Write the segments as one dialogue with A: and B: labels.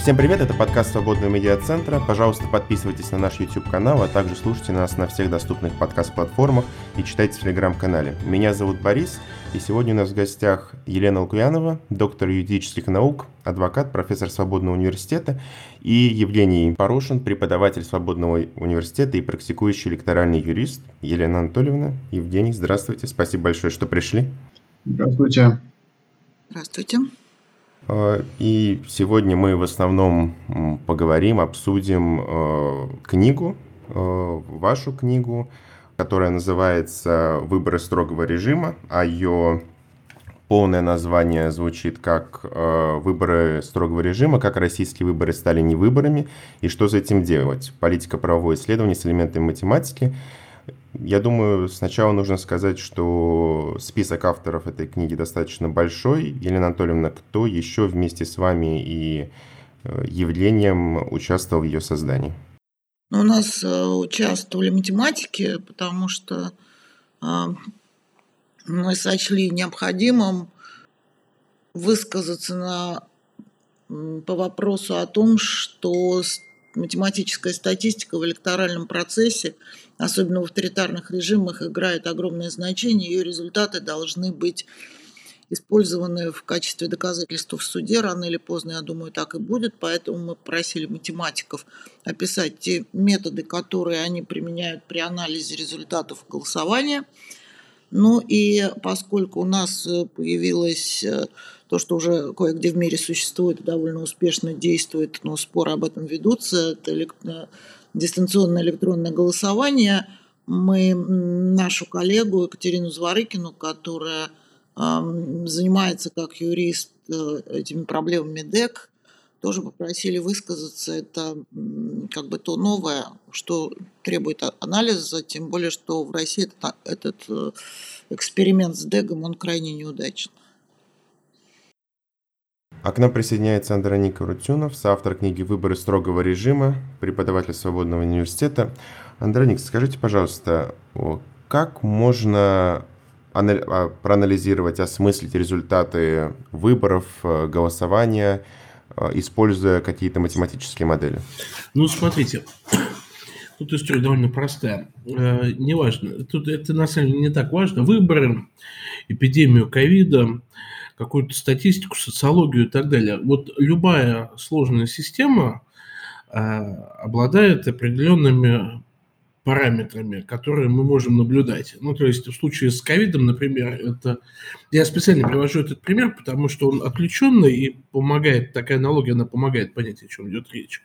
A: Всем привет, это подкаст Свободного медиацентра. Пожалуйста, подписывайтесь на наш YouTube-канал, а также слушайте нас на всех доступных подкаст-платформах и читайте в Телеграм-канале. Меня зовут Борис, и сегодня у нас в гостях Елена Лукуянова, доктор юридических наук, адвокат, профессор Свободного университета, и Евгений Порошин, преподаватель Свободного университета и практикующий электоральный юрист. Елена Анатольевна, Евгений, здравствуйте, спасибо большое, что пришли.
B: Здравствуйте.
C: Здравствуйте.
A: А, и сегодня мы в основном поговорим, обсудим э, книгу, э, вашу книгу, которая называется «Выборы строгого режима», а ее полное название звучит как э, «Выборы строгого режима. Как российские выборы стали не выборами и что за этим делать? Политика правовое исследование с элементами математики». Я думаю, сначала нужно сказать, что список авторов этой книги достаточно большой. Елена Анатольевна, кто еще вместе с вами и э, явлением участвовал в ее создании?
C: Ну, у нас э, участвовали математики, потому что э, мы сочли необходимым высказаться на, по вопросу о том, что математическая статистика в электоральном процессе особенно в авторитарных режимах, играет огромное значение. Ее результаты должны быть использованы в качестве доказательств в суде. Рано или поздно, я думаю, так и будет. Поэтому мы просили математиков описать те методы, которые они применяют при анализе результатов голосования. Ну и поскольку у нас появилось э, то, что уже кое-где в мире существует, довольно успешно действует, но споры об этом ведутся, это дистанционное электронное голосование, мы нашу коллегу Екатерину Зворыкину, которая занимается как юрист э, этими проблемами ДЭК, тоже попросили высказаться. Это как бы то новое, что требует анализа, тем более, что в России этот, этот эксперимент с ДЭГом, он крайне неудачен.
A: А к нам присоединяется Андроник Рутюнов, соавтор книги «Выборы строгого режима», преподаватель Свободного университета. Андроник, скажите, пожалуйста, как можно а, проанализировать, осмыслить результаты выборов, э, голосования, э, используя какие-то математические модели?
B: Ну, смотрите, тут история довольно простая. Э, неважно, тут это на самом деле не так важно. Выборы, эпидемию ковида, какую-то статистику, социологию и так далее. Вот любая сложная система э, обладает определенными параметрами, которые мы можем наблюдать. Ну, то есть в случае с ковидом, например, это... Я специально привожу этот пример, потому что он отвлеченный и помогает, такая аналогия, она помогает понять, о чем идет речь.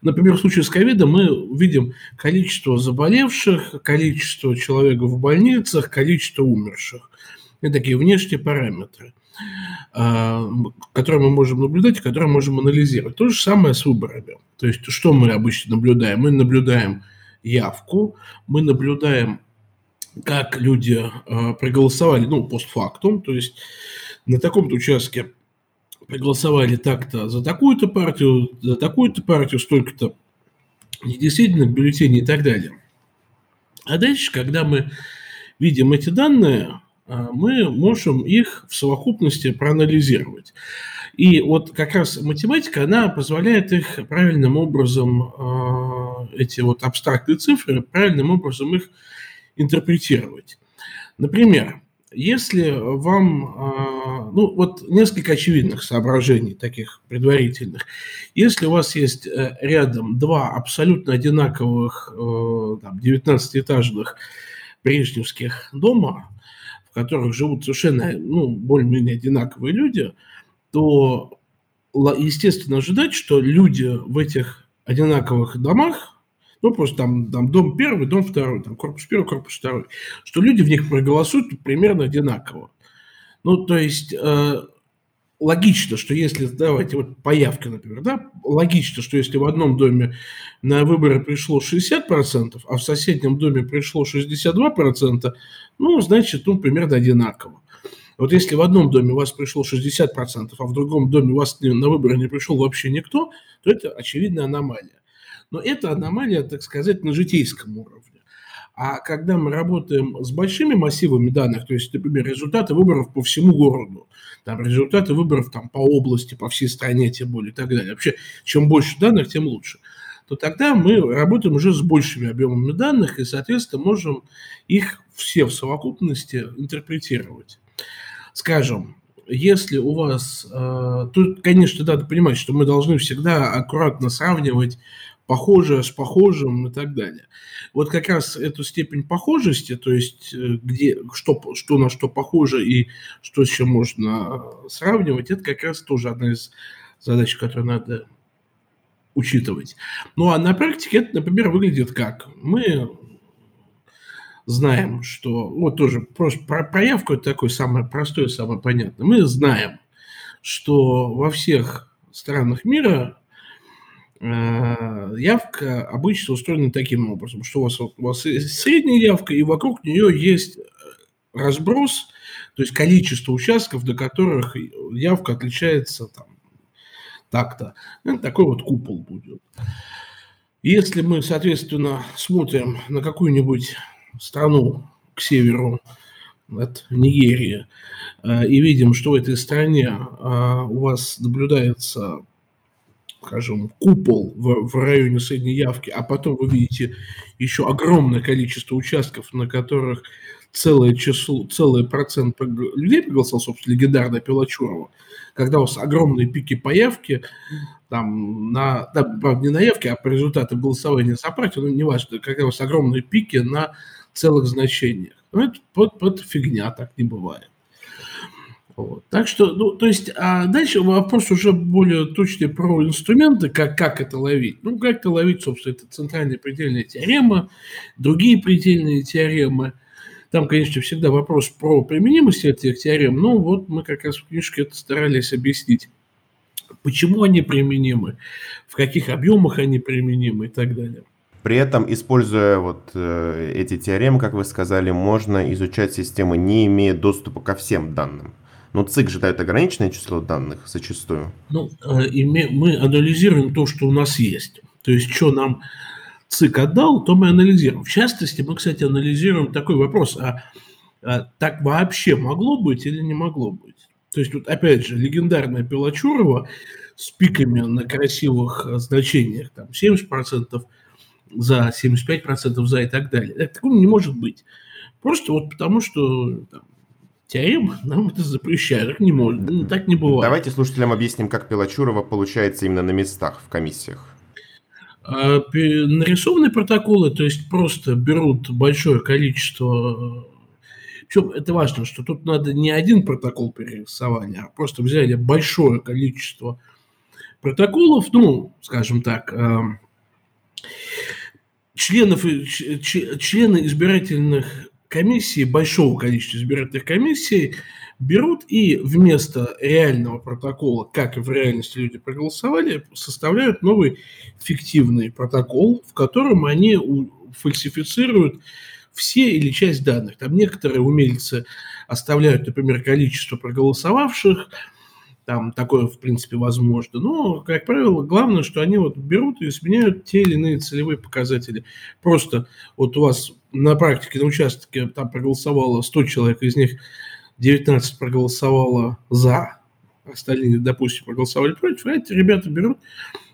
B: Например, в случае с ковидом мы видим количество заболевших, количество человек в больницах, количество умерших. Это такие внешние параметры. А, которые мы можем наблюдать, которые можем анализировать. То же самое с выборами. То есть, что мы обычно наблюдаем? Мы наблюдаем явку, мы наблюдаем, как люди э, проголосовали, ну, постфактум, то есть на таком-то участке проголосовали так-то за такую-то партию, за такую-то партию, столько-то недействительных бюллетеней и так далее. А дальше, когда мы видим эти данные, мы можем их в совокупности проанализировать. И вот как раз математика, она позволяет их правильным образом, а, эти вот абстрактные цифры, правильным образом их интерпретировать. Например, если вам, а, ну вот несколько очевидных соображений, таких предварительных. Если у вас есть э, рядом два абсолютно одинаковых 19-этажных э, брежневских дома, в которых живут совершенно, ну, более-менее одинаковые люди, то естественно ожидать, что люди в этих одинаковых домах, ну, просто там, там дом первый, дом второй, там корпус первый, корпус второй, что люди в них проголосуют примерно одинаково. Ну, то есть э, логично, что если, давайте вот по явке, например, да, логично, что если в одном доме на выборы пришло 60%, а в соседнем доме пришло 62%, ну, значит, ну, примерно одинаково. Вот если в одном доме у вас пришло 60%, а в другом доме у вас на выборы не пришел вообще никто, то это очевидная аномалия. Но это аномалия, так сказать, на житейском уровне. А когда мы работаем с большими массивами данных, то есть, например, результаты выборов по всему городу, там, результаты выборов там, по области, по всей стране, тем более и так далее. Вообще, чем больше данных, тем лучше то тогда мы работаем уже с большими объемами данных и, соответственно, можем их все в совокупности интерпретировать. Скажем, если у вас... Э, тут, конечно, надо понимать, что мы должны всегда аккуратно сравнивать похожее с похожим и так далее. Вот как раз эту степень похожести, то есть э, где, что, что на что похоже и что чем можно сравнивать, это как раз тоже одна из задач, которую надо учитывать. Ну а на практике это, например, выглядит как? Мы знаем, что... Вот тоже просто про проявку это такое самое простое, самое понятное. Мы знаем, что во всех странах мира э, явка обычно устроена таким образом, что у вас, у вас средняя явка, и вокруг нее есть разброс, то есть количество участков, до которых явка отличается там, так-то. Ну, такой вот купол будет. Если мы, соответственно, смотрим на какую-нибудь страну к северу от Нигерии э, и видим, что в этой стране э, у вас наблюдается, скажем, купол в, в районе средней явки, а потом вы видите еще огромное количество участков, на которых целое число, целый процент людей проголосовал, собственно, легендарная Пилачурова, когда у вас огромные пики появки, там, на, да, правда, не на явке, а по результатам голосования за партию, ну, неважно, когда у вас огромные пики на целых значениях. Ну, это, вот, вот фигня, так не бывает. Вот. Так что, ну, то есть, а дальше вопрос уже более точный про инструменты, как, как это ловить. Ну, как это ловить, собственно, это центральная предельная теорема, другие предельные теоремы – там, конечно, всегда вопрос про применимость этих теорем, но вот мы как раз в книжке это старались объяснить. Почему они применимы, в каких объемах они применимы и так далее.
A: При этом, используя вот э, эти теоремы, как вы сказали, можно изучать системы, не имея доступа ко всем данным. Но ЦИК же дает ограниченное число данных зачастую.
B: Ну, э, мы анализируем то, что у нас есть. То есть, что нам ЦИК отдал, то мы анализируем. В частности, мы, кстати, анализируем такой вопрос, а, а так вообще могло быть или не могло быть? То есть, вот опять же, легендарная Пилачурова с пиками на красивых э, значениях, там 70% за, 75% за и так далее. Так, такого не может быть. Просто вот потому, что там, теорема нам это запрещает. Так не может, так не бывает.
A: Давайте слушателям объясним, как Пилачурова получается именно на местах в комиссиях.
B: А нарисованные протоколы, то есть просто берут большое количество причем это важно, что тут надо не один протокол перерисования, а просто взяли большое количество протоколов, ну, скажем так, эм, членов, члены избирательных комиссий, большого количества избирательных комиссий берут и вместо реального протокола, как и в реальности люди проголосовали, составляют новый фиктивный протокол, в котором они фальсифицируют все или часть данных. Там некоторые умельцы оставляют, например, количество проголосовавших, там такое, в принципе, возможно. Но, как правило, главное, что они вот берут и изменяют те или иные целевые показатели. Просто вот у вас на практике, на участке там проголосовало 100 человек, из них 19 проголосовало за, остальные, допустим, проголосовали против, а эти ребята берут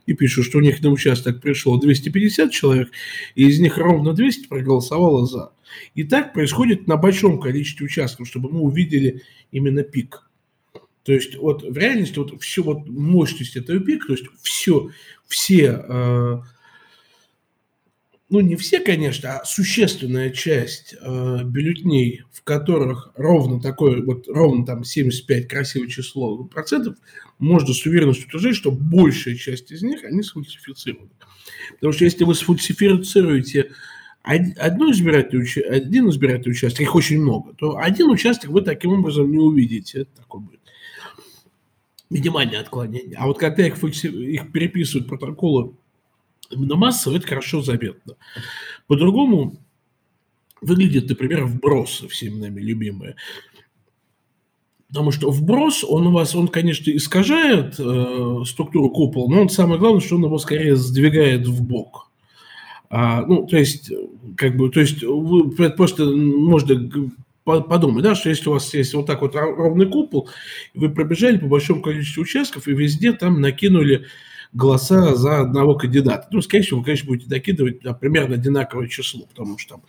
B: и пишут, что у них на участок пришло 250 человек, и из них ровно 200 проголосовало за. И так происходит на большом количестве участков, чтобы мы увидели именно пик. То есть вот в реальности вот все вот мощность этого пика, то есть все, все э, ну не все, конечно, а существенная часть э, бюллетней, в которых ровно такое, вот ровно там 75 красивое число процентов, можно с уверенностью утверждать, что большая часть из них, они сфальсифицированы. Потому что если вы сфальсифицируете одну избирательную, один избирательный участок, их очень много, то один участок вы таким образом не увидите. Это такое будет минимальное отклонение. А вот когда их, их переписывают протоколы именно массово, это хорошо заметно. По-другому выглядит, например, вброс, всеми нами любимые. Потому что вброс, он у вас, он, конечно, искажает э, структуру купола, но он самое главное, что он его скорее сдвигает в бок. А, ну, то есть, как бы, то есть вы просто можно подумать, да, что если у вас есть вот так вот ровный купол, вы пробежали по большому количеству участков и везде там накинули голоса за одного кандидата. Ну, скорее всего, вы, конечно, будете докидывать да, примерно одинаковое число, потому что там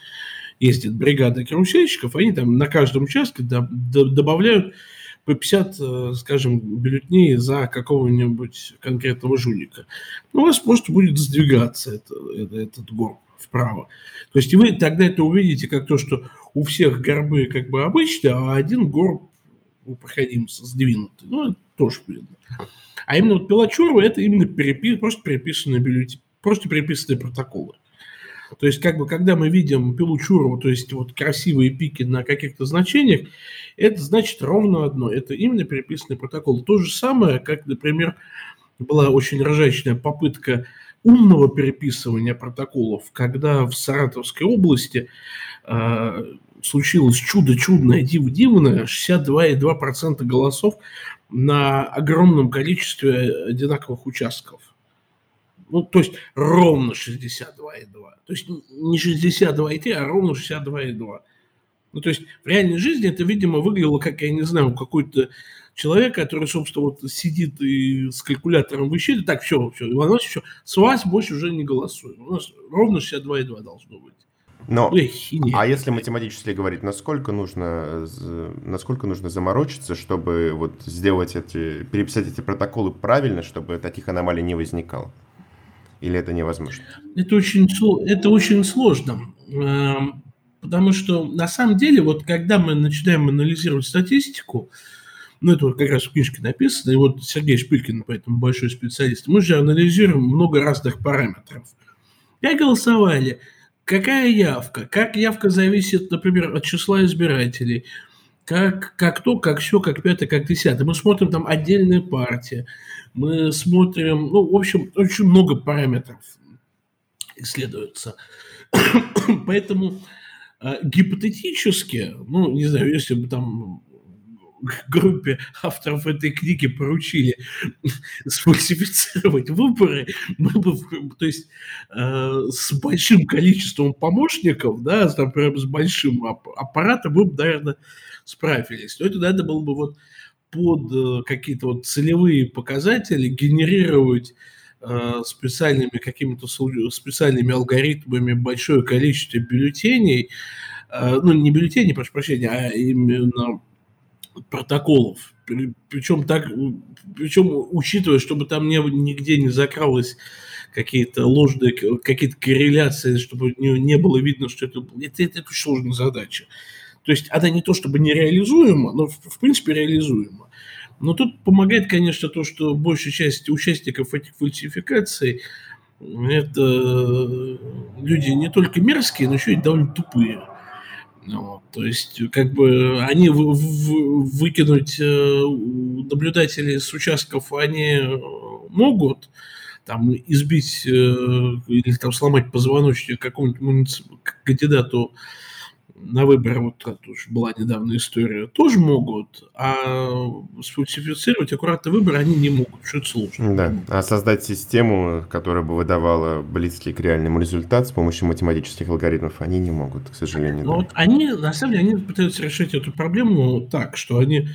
B: ездит бригада карусельщиков, они там на каждом участке добавляют по 50, э, скажем, бюллетней за какого-нибудь конкретного жулика. Ну, у вас просто будет сдвигаться это, это, этот горб вправо. То есть вы тогда это увидите как то, что у всех горбы как бы обычные, а один горб у проходимца сдвинутый. Ну, тоже видно. А именно вот Пилачурова это именно перепи, просто переписанные бюллетени, просто переписанные протоколы. То есть, как бы, когда мы видим пилу Чурова, то есть вот красивые пики на каких-то значениях, это значит ровно одно. Это именно переписанный протокол. То же самое, как, например, была очень рожачная попытка умного переписывания протоколов, когда в Саратовской области э, случилось чудо чудное, диво дивное, 62,2% голосов на огромном количестве одинаковых участков. Ну, то есть ровно 62,2. То есть не 62,3, а ровно 62,2. Ну, то есть в реальной жизни это, видимо, выглядело, как, я не знаю, какой-то человек, который, собственно, вот сидит и с калькулятором высчитывает, так, все, все, Иван все, с вас больше уже не голосуем. У нас ровно 62,2 должно быть.
A: Но, а если математически говорить, насколько нужно, насколько нужно заморочиться, чтобы вот сделать эти, переписать эти протоколы правильно, чтобы таких аномалий не возникало? Или это невозможно?
B: Это очень, это очень сложно. Эм, потому что на самом деле, вот когда мы начинаем анализировать статистику, ну, это вот как раз в книжке написано, и вот Сергей Шпилькин, поэтому большой специалист, мы же анализируем много разных параметров. Как голосовали, какая явка, как явка зависит, например, от числа избирателей, как, как то, как все, как пятое, как десятое. Мы смотрим там отдельные партии, мы смотрим, ну, в общем, очень много параметров исследуется. Поэтому э, гипотетически, ну, не знаю, если бы там группе авторов этой книги поручили сфальсифицировать выборы, мы бы, то есть э, с большим количеством помощников, да, там, прям с большим аппаратом, мы бы, наверное, справились. Но это надо было бы вот под э, какие-то вот целевые показатели генерировать э, специальными какими-то специальными алгоритмами большое количество бюллетеней, э, ну не бюллетеней, прошу прощения, а именно протоколов. Причем так, причем учитывая, чтобы там не, нигде не закралось какие-то ложные, какие-то корреляции, чтобы не, не было видно, что это, это, это, это сложная задача. То есть она не то чтобы нереализуема, но в, в принципе реализуема. Но тут помогает, конечно, то, что большая часть участников этих фальсификаций это люди не только мерзкие, но еще и довольно тупые. Вот, то есть, как бы они в, в, выкинуть э, наблюдателей с участков они могут, там избить э, или там сломать позвоночник какому-нибудь кандидату на выборы, вот тоже была недавно история, тоже могут, а сфальсифицировать аккуратно выборы они не могут, что это сложно.
A: Да, а создать систему, которая бы выдавала близкий к реальному результат с помощью математических алгоритмов, они не могут, к сожалению.
B: Но да. вот они, на самом деле, они пытаются решить эту проблему так, что они,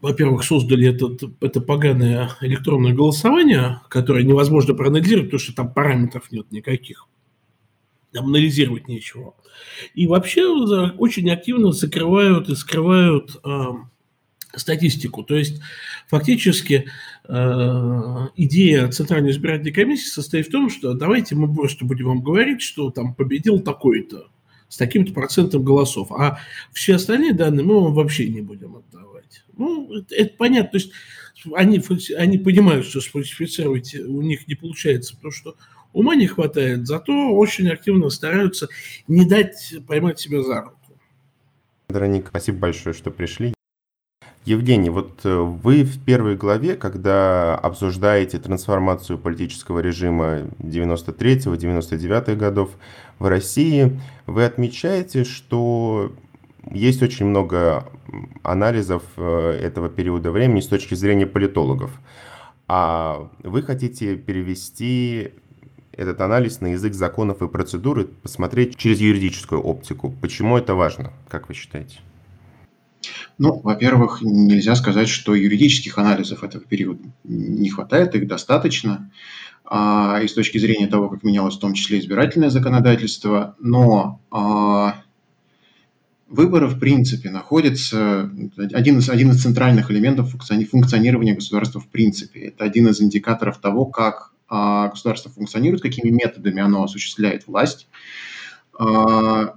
B: во-первых, создали этот, это поганое электронное голосование, которое невозможно проанализировать, потому что там параметров нет никаких анализировать нечего. И вообще очень активно закрывают и скрывают э, статистику. То есть фактически э, идея Центральной избирательной комиссии состоит в том, что давайте мы просто будем вам говорить, что там победил такой-то с таким-то процентом голосов, а все остальные данные мы вам вообще не будем отдавать. Ну, это, это понятно. То есть они, они понимают, что сфальсифицировать у них не получается, потому что Ума не хватает, зато очень активно стараются не дать поймать себя за руку.
A: Вероника, спасибо большое, что пришли. Евгений, вот э, вы в первой главе, когда обсуждаете трансформацию политического режима 93-99 годов в России, вы отмечаете, что есть очень много анализов э, этого периода времени с точки зрения политологов. А вы хотите перевести этот анализ на язык законов и процедуры посмотреть через юридическую оптику. Почему это важно, как вы считаете?
D: Ну, во-первых, нельзя сказать, что юридических анализов этого периода не хватает, их достаточно. А, и с точки зрения того, как менялось в том числе избирательное законодательство, но а, выборы, в принципе, находятся один из, один из центральных элементов функционирования государства в принципе. Это один из индикаторов того, как а, государство функционирует, какими методами оно осуществляет власть. А,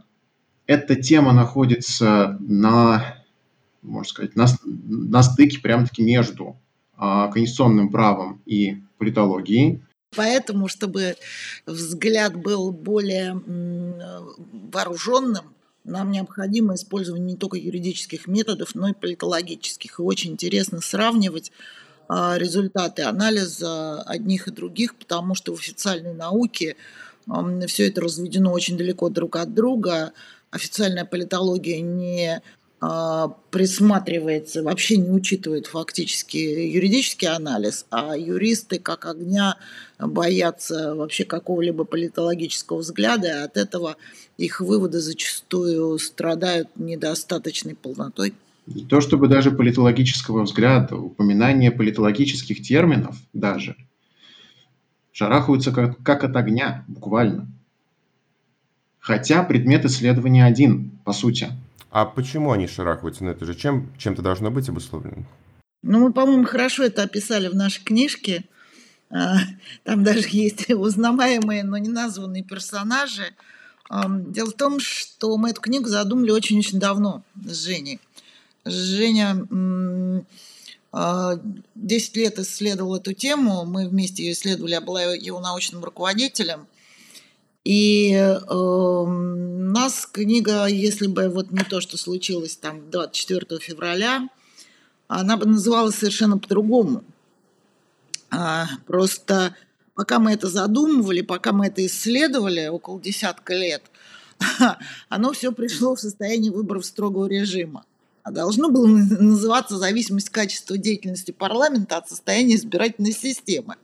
D: эта тема находится на, можно сказать, на, на стыке прямо-таки между а, конституционным правом и политологией.
C: Поэтому, чтобы взгляд был более вооруженным, нам необходимо использование не только юридических методов, но и политологических. И очень интересно сравнивать результаты анализа одних и других, потому что в официальной науке все это разведено очень далеко друг от друга. Официальная политология не а, присматривается, вообще не учитывает фактически юридический анализ, а юристы как огня боятся вообще какого-либо политологического взгляда, и от этого их выводы зачастую страдают недостаточной полнотой.
D: Не то чтобы даже политологического взгляда, упоминание политологических терминов даже шарахаются как, как от огня, буквально. Хотя предмет исследования один, по сути –
A: а почему они шарахаются? Ну, это же чем, чем-то должно быть обусловлено.
C: Ну, мы, по-моему, хорошо это описали в нашей книжке. А, там даже есть узнаваемые, но не названные персонажи. Дело в том, что мы эту книгу задумали очень-очень давно с Женей. Женя 10 а, лет исследовал эту тему, мы вместе ее исследовали, я была его научным руководителем. И э, нас книга, если бы вот не то, что случилось там 24 февраля, она бы называлась совершенно по-другому. А, просто пока мы это задумывали, пока мы это исследовали около десятка лет, оно все пришло в состояние выборов строгого режима. А должно было называться «Зависимость качества деятельности парламента от состояния избирательной системы».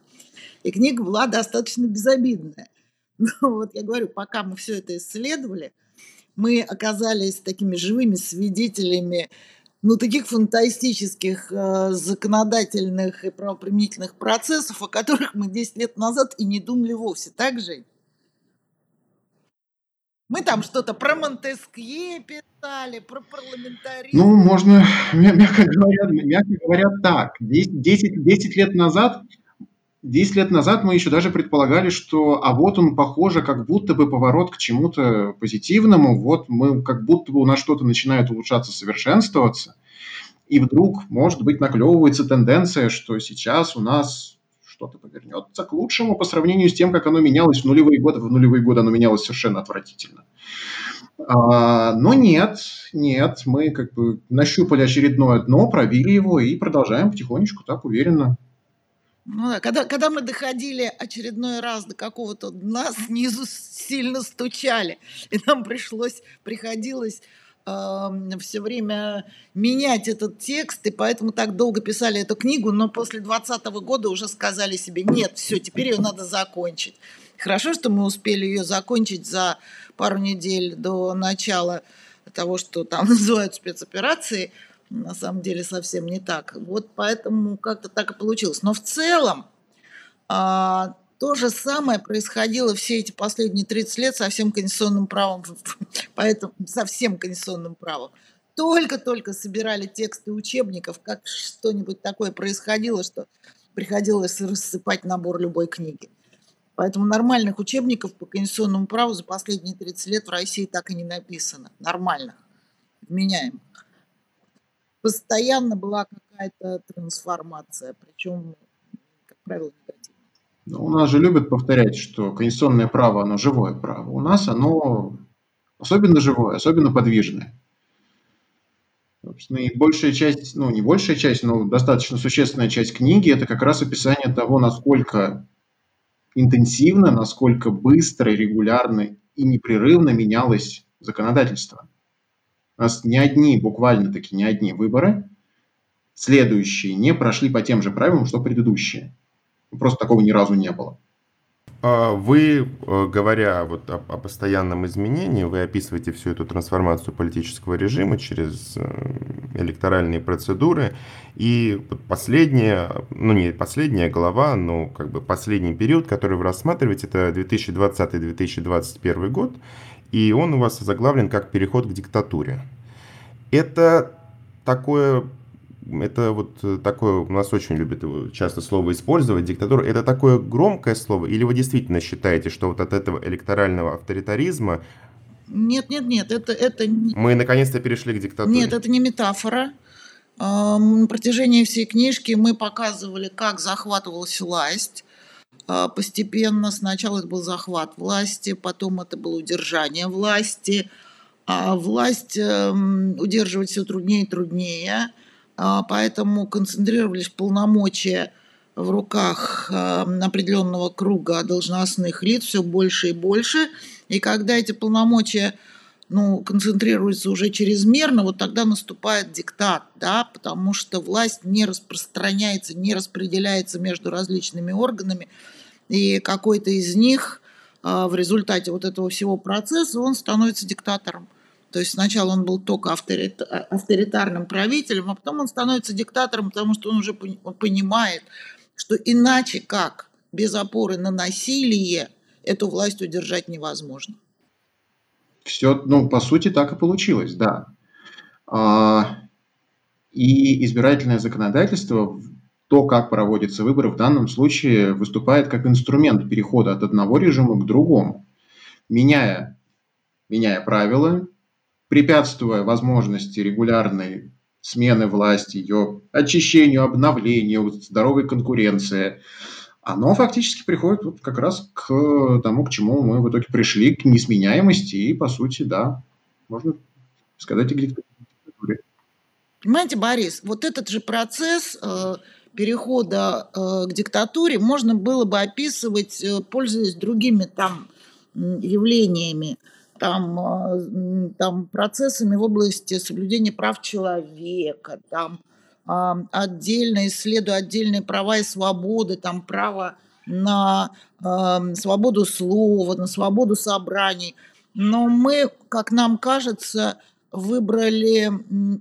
C: И книга была достаточно безобидная – Ну, вот я говорю, пока мы все это исследовали, мы оказались такими живыми свидетелями ну, таких фантастических э, законодательных и правоприменительных процессов, о которых мы 10 лет назад и не думали вовсе. Так, же? Мы там что-то про Монтескье писали, про парламентаризм.
D: Ну, можно, мягко говоря, мягко говоря так. 10, 10, 10 лет назад 10 лет назад мы еще даже предполагали, что а вот он, похоже, как будто бы поворот к чему-то позитивному, вот мы как будто бы у нас что-то начинает улучшаться, совершенствоваться, и вдруг, может быть, наклевывается тенденция, что сейчас у нас что-то повернется к лучшему по сравнению с тем, как оно менялось в нулевые годы. В нулевые годы оно менялось совершенно отвратительно. А, но нет, нет, мы как бы нащупали очередное дно, пробили его и продолжаем потихонечку так уверенно
C: ну да, когда, когда мы доходили очередной раз до какого-то дна, снизу сильно стучали, и нам пришлось, приходилось все время менять этот текст, и поэтому так долго писали эту книгу, но после 2020 года уже сказали себе, нет, все, теперь ее надо закончить. Хорошо, что мы успели ее закончить за пару недель до начала того, что там называют спецоперацией, на самом деле совсем не так. Вот поэтому как-то так и получилось. Но в целом а, то же самое происходило все эти последние 30 лет со всем конституционным правом, поэтому со всем конституционным правом. Только-только собирали тексты учебников, как что-нибудь такое происходило, что приходилось рассыпать набор любой книги. Поэтому нормальных учебников по конституционному праву за последние 30 лет в России так и не написано. Нормальных, вменяемых постоянно была какая-то трансформация, причем, как правило, негативная.
D: Ну, у нас же любят повторять, что конституционное право, оно живое право. У нас оно особенно живое, особенно подвижное. Собственно, и большая часть, ну не большая часть, но достаточно существенная часть книги – это как раз описание того, насколько интенсивно, насколько быстро, регулярно и непрерывно менялось законодательство. У нас не одни, буквально таки не одни выборы, следующие не прошли по тем же правилам, что предыдущие. Просто такого ни разу не было.
A: А вы, э, говоря вот о, о постоянном изменении, вы описываете всю эту трансформацию политического режима через э, электоральные процедуры. И последняя, ну не последняя глава, но как бы последний период, который вы рассматриваете, это 2020-2021 год. И он у вас заглавлен как переход к диктатуре. Это такое это вот э, такое, у нас очень любят его часто слово использовать, диктатура, это такое громкое слово, или вы действительно считаете, что вот от этого электорального авторитаризма
C: нет, нет, нет, это, это...
A: Мы наконец-то перешли к диктатуре.
C: Нет, это не метафора. На протяжении всей книжки мы показывали, как захватывалась власть. А, постепенно сначала это был захват власти, потом это было удержание власти. А власть эм, удерживать все труднее и труднее. А, поэтому концентрировались полномочия в руках а, определенного круга должностных лиц все больше и больше. И когда эти полномочия ну, концентрируются уже чрезмерно, вот тогда наступает диктат, да, потому что власть не распространяется, не распределяется между различными органами, и какой-то из них а, в результате вот этого всего процесса он становится диктатором. То есть сначала он был только авторитарным правителем, а потом он становится диктатором, потому что он уже понимает, что иначе как, без опоры на насилие, эту власть удержать невозможно.
D: Все, ну, по сути, так и получилось, да. А, и избирательное законодательство, то, как проводятся выборы, в данном случае выступает как инструмент перехода от одного режима к другому, меняя, меняя правила, препятствуя возможности регулярной смены власти, ее очищению, обновлению, здоровой конкуренции, оно фактически приходит вот как раз к тому, к чему мы в итоге пришли, к несменяемости и, по сути, да, можно сказать, и к диктатуре.
C: Понимаете, Борис, вот этот же процесс э, перехода э, к диктатуре можно было бы описывать, э, пользуясь другими там явлениями там, а, там процессами в области соблюдения прав человека, там а, отдельно исследуя отдельные права и свободы, там право на э, свободу слова, на свободу собраний. Но мы, как нам кажется, выбрали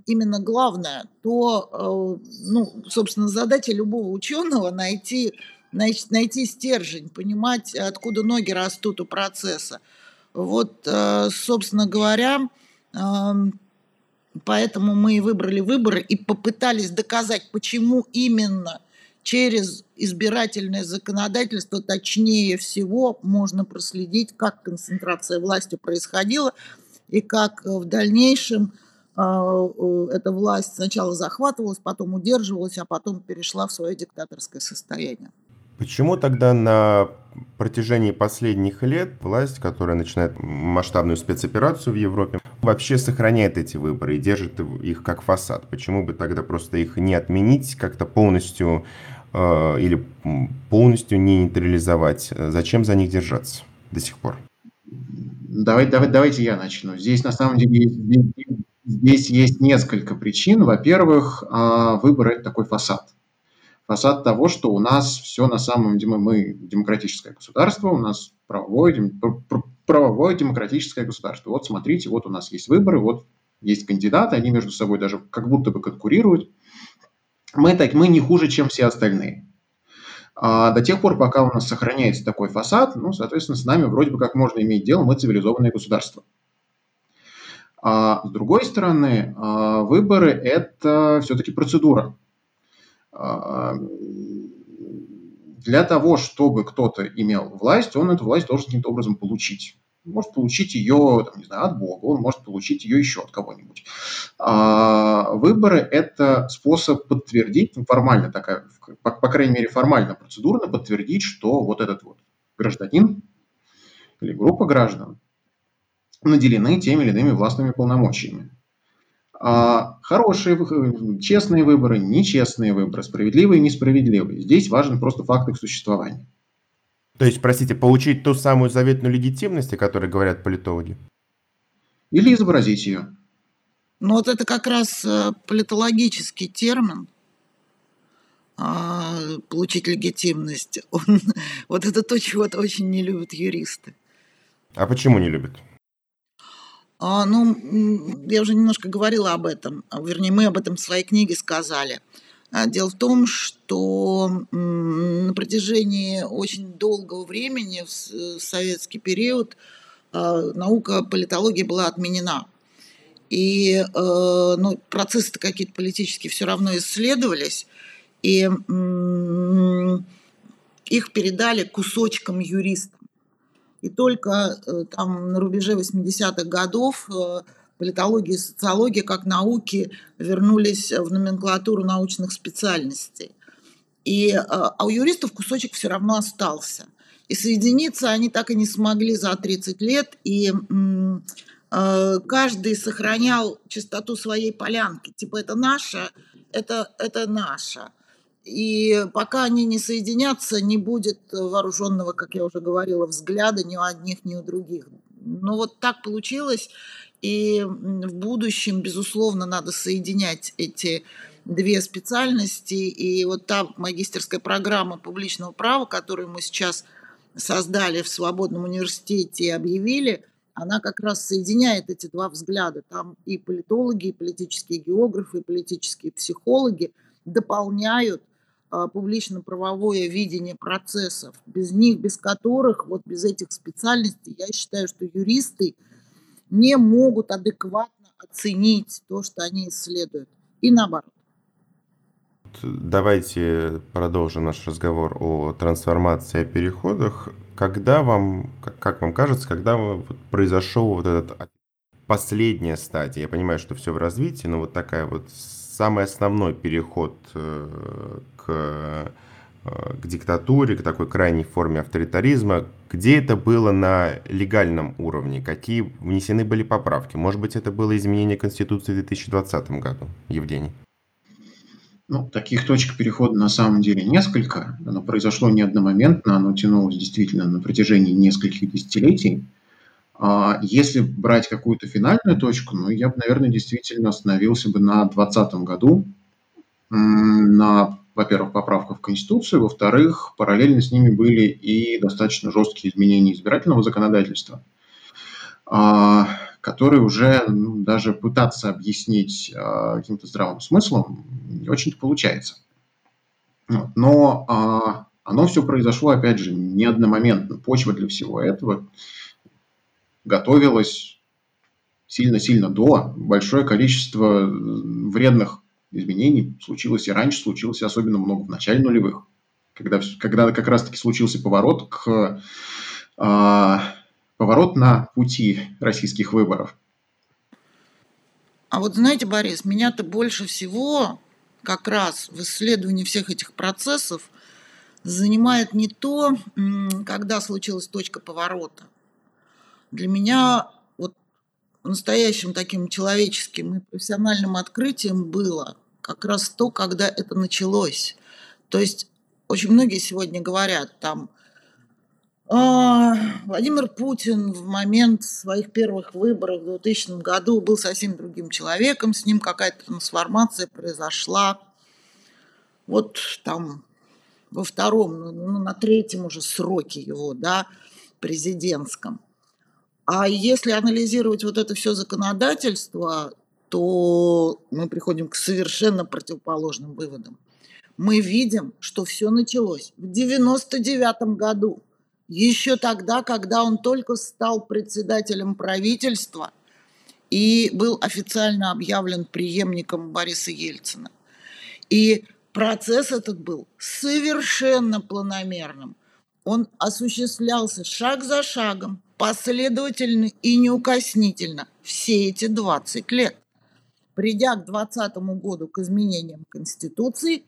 C: именно главное, то, э, ну, собственно, задача любого ученого найти, найти, найти стержень, понимать, откуда ноги растут у процесса. Вот, э, собственно говоря, эм, поэтому мы и выбрали выборы и попытались доказать, почему именно через избирательное законодательство, точнее всего, можно проследить, как концентрация власти происходила и как в дальнейшем э, эта власть сначала захватывалась, потом удерживалась, а потом перешла в свое диктаторское состояние.
A: Почему тогда на протяжении последних лет власть, которая начинает масштабную спецоперацию в Европе, вообще сохраняет эти выборы и держит их как фасад? Почему бы тогда просто их не отменить, как-то полностью э, или полностью не нейтрализовать? Зачем за них держаться до сих пор?
D: Давай, давай, давайте я начну. Здесь на самом деле здесь, есть несколько причин. Во-первых, э, выбор это такой фасад фасад того, что у нас все на самом деле, мы демократическое государство, у нас правовое, правовое демократическое государство. Вот смотрите, вот у нас есть выборы, вот есть кандидаты, они между собой даже как будто бы конкурируют. Мы, так, мы не хуже, чем все остальные. А до тех пор, пока у нас сохраняется такой фасад, ну, соответственно, с нами вроде бы как можно иметь дело, мы цивилизованное государство. А с другой стороны, а, выборы – это все-таки процедура. А, для того, чтобы кто-то имел власть, он эту власть должен каким-то образом получить. Он может получить ее, там, не знаю, от Бога, он может получить ее еще от кого-нибудь. А выборы – это способ подтвердить, ну, формально такая, по, по крайней мере, формально, процедурно подтвердить, что вот этот вот гражданин или группа граждан наделены теми или иными властными полномочиями. А, хорошие, честные выборы, нечестные выборы, справедливые, несправедливые. Здесь важен просто факт их существования.
A: То есть, простите, получить ту самую заветную легитимность, о которой говорят политологи?
D: Или изобразить ее.
C: Ну вот это как раз э, политологический термин. а, получить легитимность. Он, вот это то, чего -то очень не любят юристы.
A: А почему не любят?
C: А, ну, я уже немножко говорила об этом, а, вернее, мы об этом в своей книге сказали. А, дело в том, что на протяжении очень долгого времени в советский период наука политологии была отменена. И э, ну, процессы какие-то политические все равно исследовались, и их передали кусочкам юристам. И только э, там на рубеже 80-х годов э, политология и социология как науки вернулись в номенклатуру научных специальностей. И, э, а у юристов кусочек все равно остался. И соединиться они так и не смогли за 30 лет. И каждый сохранял чистоту своей полянки. Типа это наше, это, это наше. И пока они не соединятся, не будет вооруженного, как я уже говорила, взгляда ни у одних, ни у других. Но вот так получилось, и в будущем, безусловно, надо соединять эти две специальности. И вот та магистерская программа публичного права, которую мы сейчас создали в Свободном университете и объявили, она как раз соединяет эти два взгляда. Там и политологи, и политические географы, и политические психологи дополняют публично-правовое видение процессов, без них, без которых, вот без этих специальностей, я считаю, что юристы не могут адекватно оценить то, что они исследуют. И наоборот.
A: Давайте продолжим наш разговор о трансформации, о переходах. Когда вам, как вам кажется, когда произошел вот этот последняя стадия? Я понимаю, что все в развитии, но вот такая вот самый основной переход э, к, э, к диктатуре, к такой крайней форме авторитаризма, где это было на легальном уровне, какие внесены были поправки. Может быть, это было изменение Конституции в 2020 году, Евгений?
D: Ну, таких точек перехода на самом деле несколько. Оно произошло не одномоментно, оно тянулось действительно на протяжении нескольких десятилетий. А если брать какую-то финальную точку, ну, я бы, наверное, действительно остановился бы на 2020 году, на, во-первых, поправках в Конституцию, во-вторых, параллельно с ними были и достаточно жесткие изменения избирательного законодательства, а, которые уже ну, даже пытаться объяснить а, каким-то здравым смыслом не очень-то получается. Но оно все произошло, опять же, не одномоментно. Почва для всего этого готовилось сильно-сильно до. Большое количество вредных изменений случилось и раньше, случилось особенно много в начале нулевых, когда, когда как раз-таки случился поворот к а, поворот на пути российских выборов.
C: А вот знаете, Борис, меня-то больше всего как раз в исследовании всех этих процессов занимает не то, когда случилась точка поворота, для меня вот настоящим таким человеческим и профессиональным открытием было как раз то, когда это началось. То есть очень многие сегодня говорят там, а, Владимир Путин в момент своих первых выборов в 2000 году был совсем другим человеком, с ним какая-то трансформация произошла. Вот там во втором, ну, ну на третьем уже сроке его, да, президентском – а если анализировать вот это все законодательство, то мы приходим к совершенно противоположным выводам. Мы видим, что все началось в 99 году, еще тогда, когда он только стал председателем правительства и был официально объявлен преемником Бориса Ельцина. И процесс этот был совершенно планомерным. Он осуществлялся шаг за шагом, последовательно и неукоснительно все эти 20 лет, придя к 2020 году к изменениям Конституции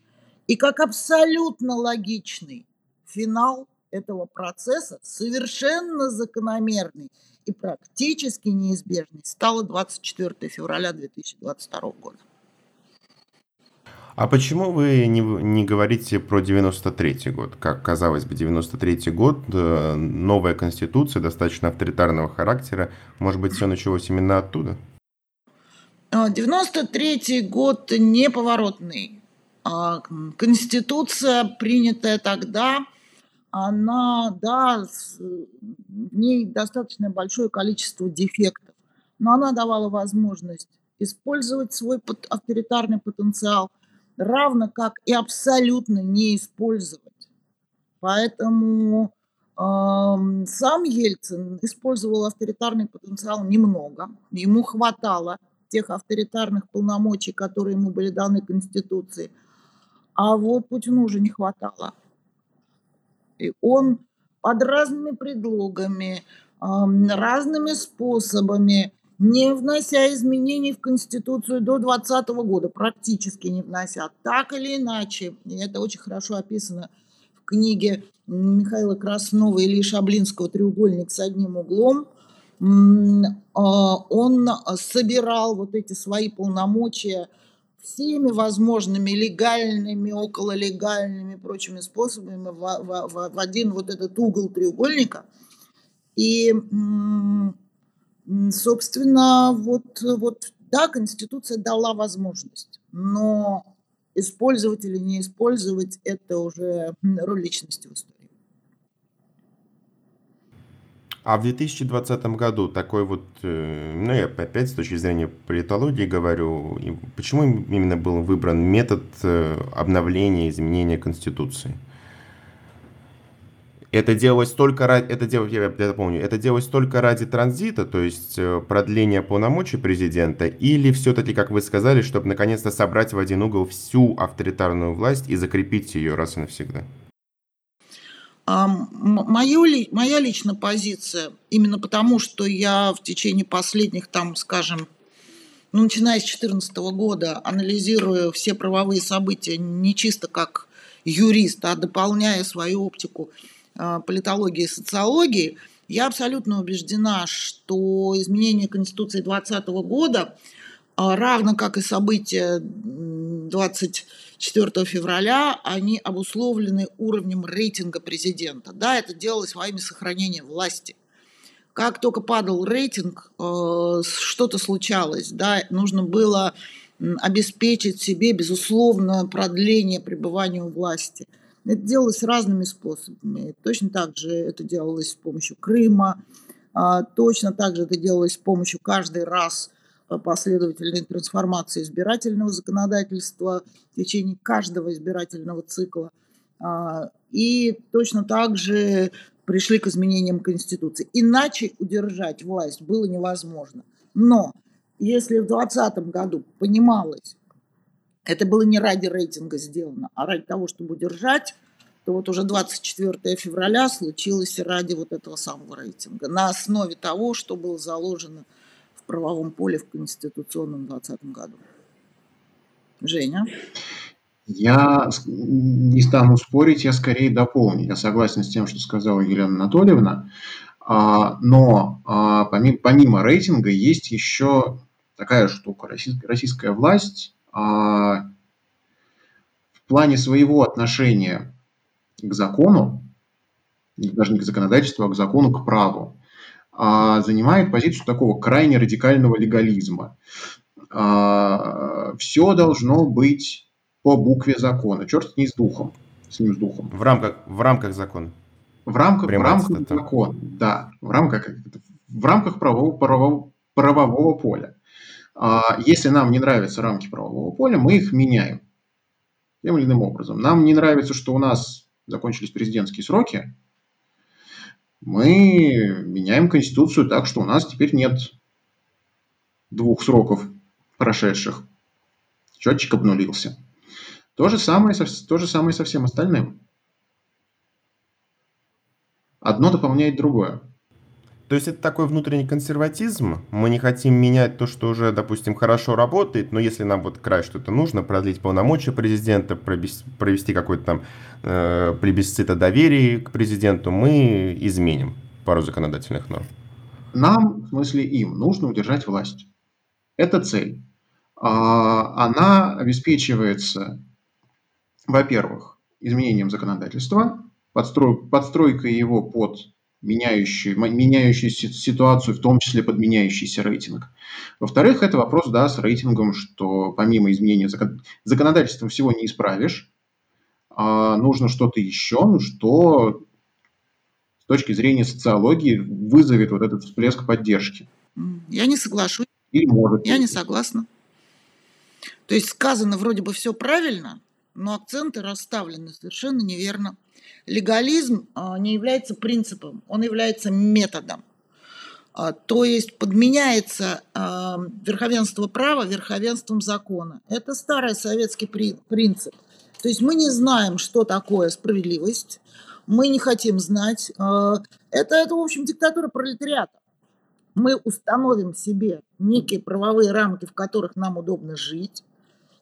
C: и как абсолютно логичный финал этого процесса, совершенно закономерный и практически неизбежный, стало 24 февраля 2022 года.
A: А почему вы не, не говорите про 93-й год? Как казалось бы, 93-й год, э, новая конституция, достаточно авторитарного характера. Может быть, все началось именно оттуда?
C: 93-й а, год неповоротный. а, Конституция, принятая тогда, она, да, в ней достаточно большое количество дефектов, но она давала возможность использовать свой авторитарный потенциал, равно как и абсолютно не использовать. Поэтому сам Ельцин использовал авторитарный потенциал немного, ему хватало тех авторитарных полномочий, которые ему были даны Конституцией, а вот Путину уже не хватало. И он под разными предлогами, разными способами, не внося изменений в Конституцию до 2020 года, практически не внося, так или иначе, и это очень хорошо описано в книге Михаила Краснова и Ильи Шаблинского «Треугольник с одним углом», он собирал вот эти свои полномочия всеми возможными легальными, окололегальными прочими способами в, в, в один вот этот угол треугольника. И, собственно, вот, вот да, Конституция дала возможность, но использовать или не использовать – это уже роль личности в истории.
A: А в 2020 году такой вот, э, ну я опять с точки зрения политологии говорю, почему именно был выбран метод э, обновления, изменения Конституции? Это делалось только ради, это делалось, я это помню, это делалось только ради транзита, то есть э, продления полномочий президента, или все-таки, как вы сказали, чтобы наконец-то собрать в один угол всю авторитарную власть и закрепить ее раз и навсегда?
C: А мою, моя личная позиция, именно потому, что я в течение последних, там, скажем, ну, начиная с 2014 года, анализирую все правовые события не чисто как юрист, а дополняя свою оптику а, политологии и социологии, я абсолютно убеждена, что изменение Конституции 2020 года, а, равно как и события 20 4 февраля, они обусловлены уровнем рейтинга президента. Да, это делалось во имя сохранения власти. Как только падал рейтинг, э, что-то случалось. Да, нужно было обеспечить себе, безусловно, продление пребывания у власти. Это делалось разными способами. Точно так же это делалось с помощью Крыма, а, точно так же это делалось с помощью каждый раз последовательной трансформации избирательного законодательства в течение каждого избирательного цикла. А, и точно так же пришли к изменениям Конституции. Иначе удержать власть было невозможно. Но если в 2020 году понималось, это было не ради рейтинга сделано, а ради того, чтобы удержать, то вот уже 24 февраля случилось ради вот этого самого рейтинга. На основе того, что было заложено в правовом поле в Конституционном 2020 году. Женя?
D: Я не стану спорить, я скорее дополню. Я согласен с тем, что сказала Елена Анатольевна. А, но а, помимо рейтинга есть еще такая штука. Российская власть а, в плане своего отношения к закону, даже не к законодательству, а к закону, к праву, а, занимает позицию такого крайне радикального легализма. А, Все должно быть по букве закона. Черт не с духом, с ним с духом.
A: В рамках, в рамках закона.
D: В рамках, в рамках закона, да. В рамках, в рамках правового, правового, правового поля. А, если нам не нравятся рамки правового поля, мы их меняем тем или иным образом. Нам не нравится, что у нас закончились президентские сроки, мы меняем Конституцию так, что у нас теперь нет двух сроков прошедших. Счетчик обнулился. То же самое, то же самое со всем остальным. Одно дополняет другое.
A: То есть это такой внутренний консерватизм. Мы не хотим менять то, что уже, допустим, хорошо работает, но если нам вот край что-то нужно, продлить полномочия президента, провести какой-то там э, плебисцит доверия к президенту, мы изменим пару законодательных норм.
D: Нам, в смысле им, нужно удержать власть. Это цель. А, она обеспечивается, во-первых, изменением законодательства, подстрой, подстройкой его под меняющий, меняющий ситуацию, в том числе под меняющийся рейтинг. Во-вторых, это вопрос да, с рейтингом, что помимо изменения закон... законодательства всего не исправишь, а нужно что-то еще, ну, что с точки зрения социологии вызовет вот этот всплеск поддержки.
C: Я не соглашусь.
D: Или может.
C: Я не согласна. То есть сказано вроде бы все правильно, но акценты расставлены совершенно неверно. Легализм а, не является принципом, он является методом. А, то есть подменяется а, верховенство права верховенством закона. Это старый советский принцип. То есть мы не знаем, что такое справедливость, мы не хотим знать. Это, это в общем, диктатура пролетариата. Мы установим себе некие правовые рамки, в которых нам удобно жить,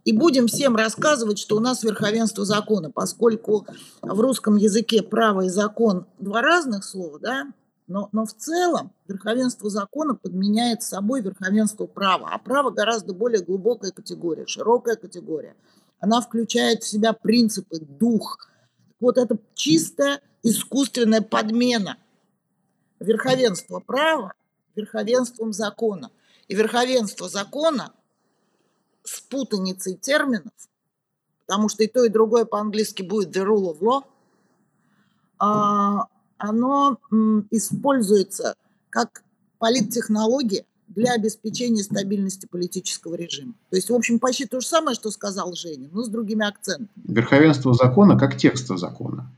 C: и будем всем рассказывать, что у нас верховенство закона, поскольку в русском языке право и закон два разных слова, да, но, но в целом верховенство закона подменяет собой верховенство права, а право гораздо более глубокая категория, широкая категория. Она включает в себя принципы, дух. Вот это чистая искусственная подмена верховенства права верховенством закона. И верховенство закона с путаницей терминов, потому что и то, и другое по-английски будет the rule of law, а, оно используется как политтехнология для обеспечения стабильности политического режима. То есть, в общем, почти то же самое, что сказал Женя, но с другими акцентами.
D: Верховенство закона как текста закона,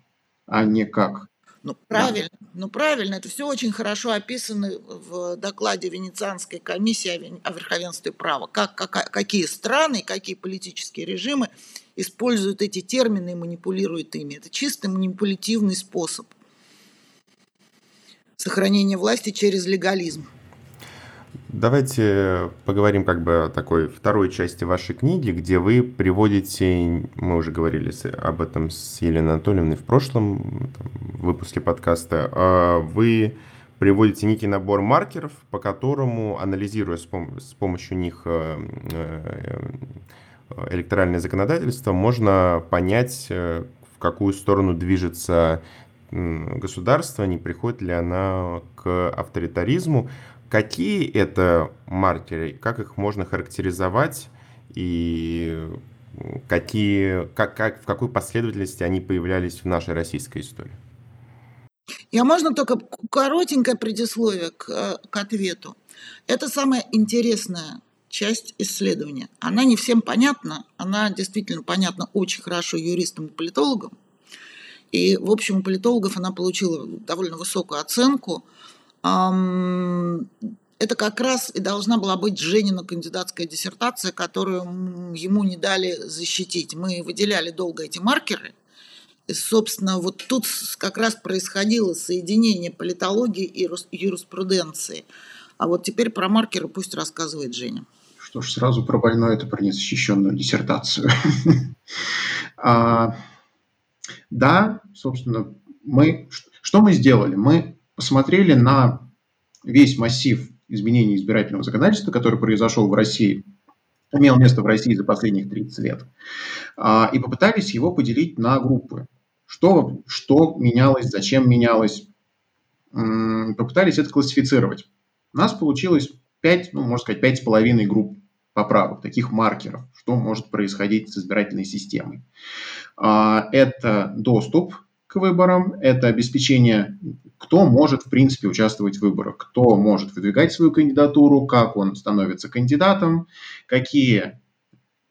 D: а не как
C: ну, правильно, да. ну, правильно, это все очень хорошо описано в докладе Венецианской комиссии о верховенстве права. Как, как, какие страны, какие политические режимы используют эти термины и манипулируют ими. Это чисто манипулятивный способ сохранения власти через легализм.
A: Давайте поговорим как бы о такой второй части вашей книги, где вы приводите, мы уже говорили об этом с Еленой Анатольевной в прошлом там, выпуске подкаста, а вы приводите некий набор маркеров, по которому, анализируя с, пом- с помощью них э, э, электоральное законодательство, можно понять, э, в какую сторону движется государство, не приходит ли она к авторитаризму. Какие это маркеры, как их можно характеризовать и какие, как, как, в какой последовательности они появлялись в нашей российской истории?
C: Я можно только коротенькое предисловие к, к ответу. Это самая интересная часть исследования. Она не всем понятна, она действительно понятна очень хорошо юристам и политологам. И, в общем, у политологов она получила довольно высокую оценку – это как раз и должна была быть Женина кандидатская диссертация, которую ему не дали защитить. Мы выделяли долго эти маркеры. И, собственно, вот тут как раз происходило соединение политологии и юриспруденции. А вот теперь про маркеры пусть рассказывает Женя.
D: Что ж, сразу про больное это про незащищенную диссертацию. А, да, собственно, мы... Что мы сделали? Мы посмотрели на весь массив изменений избирательного законодательства, который произошел в России, имел место в России за последних 30 лет, а, и попытались его поделить на группы. Что, что менялось, зачем менялось, попытались это классифицировать. У нас получилось 5, ну, можно сказать, 5,5 групп поправок, таких маркеров, что может происходить с избирательной системой. А, это доступ выборам, это обеспечение, кто может, в принципе, участвовать в выборах, кто может выдвигать свою кандидатуру, как он становится кандидатом, какие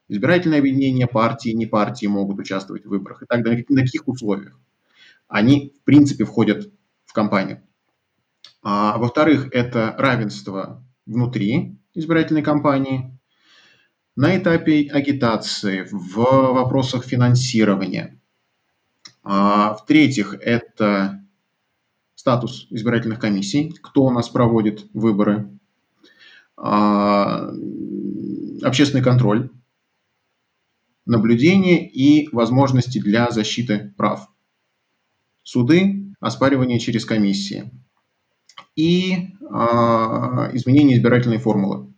D: избирательные объединения, партии, не партии могут участвовать в выборах и так далее, на каких условиях. Они, в принципе, входят в кампанию. А, во-вторых, это равенство внутри избирательной кампании, на этапе агитации, в вопросах финансирования – а, в-третьих, это статус избирательных комиссий, кто у нас проводит выборы, а, общественный контроль, наблюдение и возможности для защиты прав, суды, оспаривание через комиссии. И а, изменение избирательной формулы.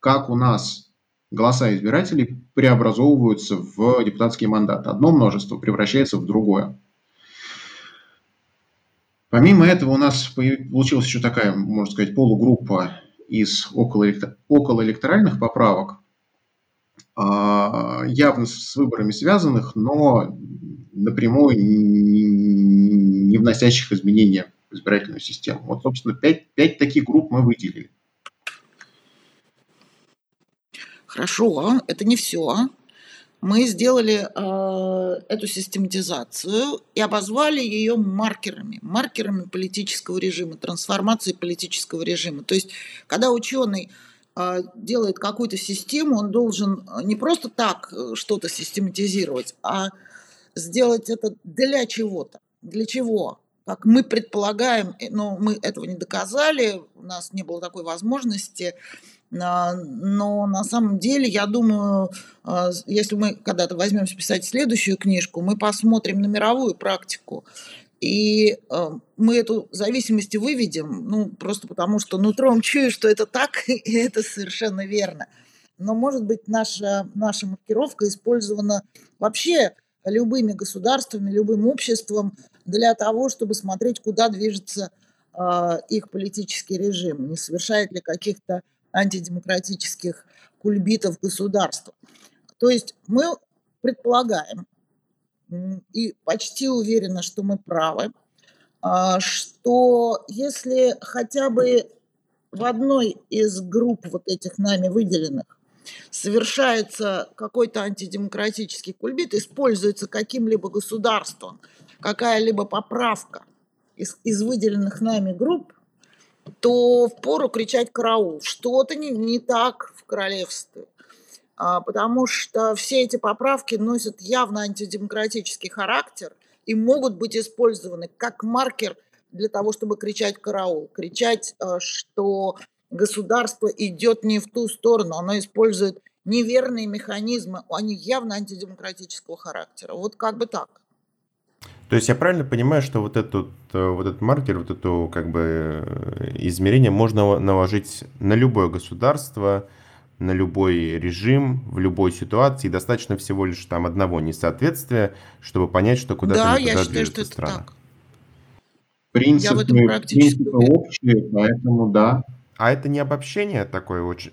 D: Как у нас голоса избирателей преобразовываются в депутатские мандаты. Одно множество превращается в другое. Помимо этого у нас получилась еще такая, можно сказать, полугруппа из околоэлекторальных поправок, а, явно с выборами связанных, но напрямую не вносящих изменения в избирательную систему. Вот, собственно, пять, пять таких групп мы выделили.
C: Хорошо, это не все. Мы сделали э, эту систематизацию и обозвали ее маркерами, маркерами политического режима, трансформации политического режима. То есть, когда ученый э, делает какую-то систему, он должен не просто так э, что-то систематизировать, а сделать это для чего-то. Для чего? Как мы предполагаем, э, но мы этого не доказали, у нас не было такой возможности, но на самом деле, я думаю, а, если мы когда-то возьмемся писать следующую книжку, мы посмотрим на мировую практику. И э, мы эту зависимость выведем, ну, просто потому что нутром чую, что это так, и это совершенно верно. Но, может быть, наша, наша маркировка использована вообще любыми государствами, любым обществом для того, чтобы смотреть, куда движется э, их политический режим, не совершает ли каких-то антидемократических кульбитов государства. То есть мы предполагаем и почти уверены, что мы правы, а, что если хотя бы в одной из групп вот этих нами выделенных совершается какой-то антидемократический кульбит, используется каким-либо государством какая-либо поправка из, из выделенных нами групп, то впору кричать «караул». Что-то не, не так в королевстве. А, потому что все эти поправки носят явно антидемократический характер и могут быть использованы как маркер для того, чтобы кричать «караул». Кричать, а, что государство идет не в ту сторону, оно использует неверные механизмы, они явно антидемократического характера. Вот как бы так.
A: То есть я правильно понимаю, что вот этот, э, вот этот маркер, вот это как бы э, измерение можно наложить на любое государство, на любой режим, в любой ситуации, достаточно всего лишь там одного несоответствия, чтобы понять, что куда-то
C: да,
A: не
C: я считаю, что это
A: страна.
C: так.
D: Принципы,
C: Я в этом практически
D: принципы общие, поэтому да.
A: А это не обобщение такое очень...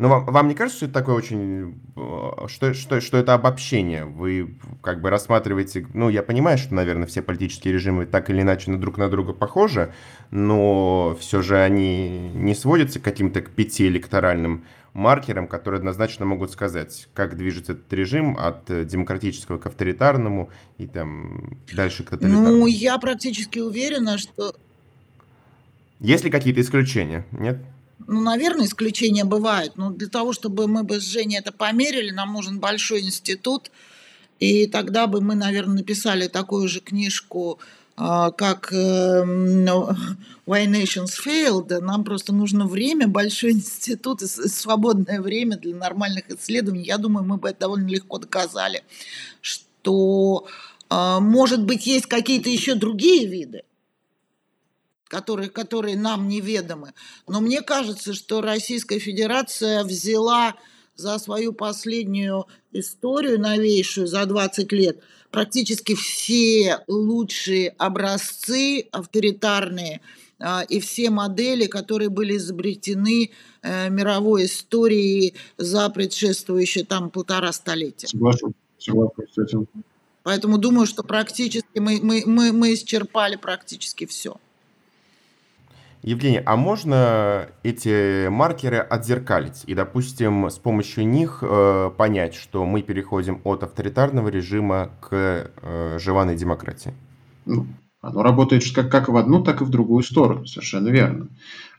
A: Ну, вам, вам не кажется, что это такое очень... э, Что, что, что это обобщение? Вы как бы рассматриваете... Ну, я понимаю, что, наверное, все политические режимы так или иначе на друг на друга похожи, но все же они не сводятся к каким-то пяти электоральным маркерам, которые однозначно могут сказать, как движется этот режим от демократического к авторитарному и там дальше к тоталитарному.
C: Ну, я практически уверена, что
A: Есть ли какие-то исключения? Нет?
C: Ну, наверное, исключения бывают, но для того, чтобы мы бы с Женей это померили, нам нужен большой институт, и тогда бы мы, наверное, написали такую же книжку, а, как эм, ну, Why Nations Failed. Нам просто нужно время, большой институт и свободное время для нормальных исследований. Я думаю, мы бы это довольно легко доказали, что, а, может быть, есть какие-то еще другие виды, которые, которые нам неведомы. Но мне кажется, что Российская Федерация взяла за свою последнюю историю новейшую, за 20 лет, практически все лучшие образцы авторитарные а, и все модели, которые были изобретены э, мировой историей за предшествующие там полтора столетия.
D: Соглашусь, соглашусь с этим.
C: Поэтому думаю, что практически мы, мы, мы, мы исчерпали практически все.
A: Евгений, а можно эти маркеры отзеркалить и, допустим, с помощью них э, понять, что мы переходим от авторитарного режима к э, желанной демократии?
D: Ну, оно работает как, как в одну, так и в другую сторону, совершенно верно.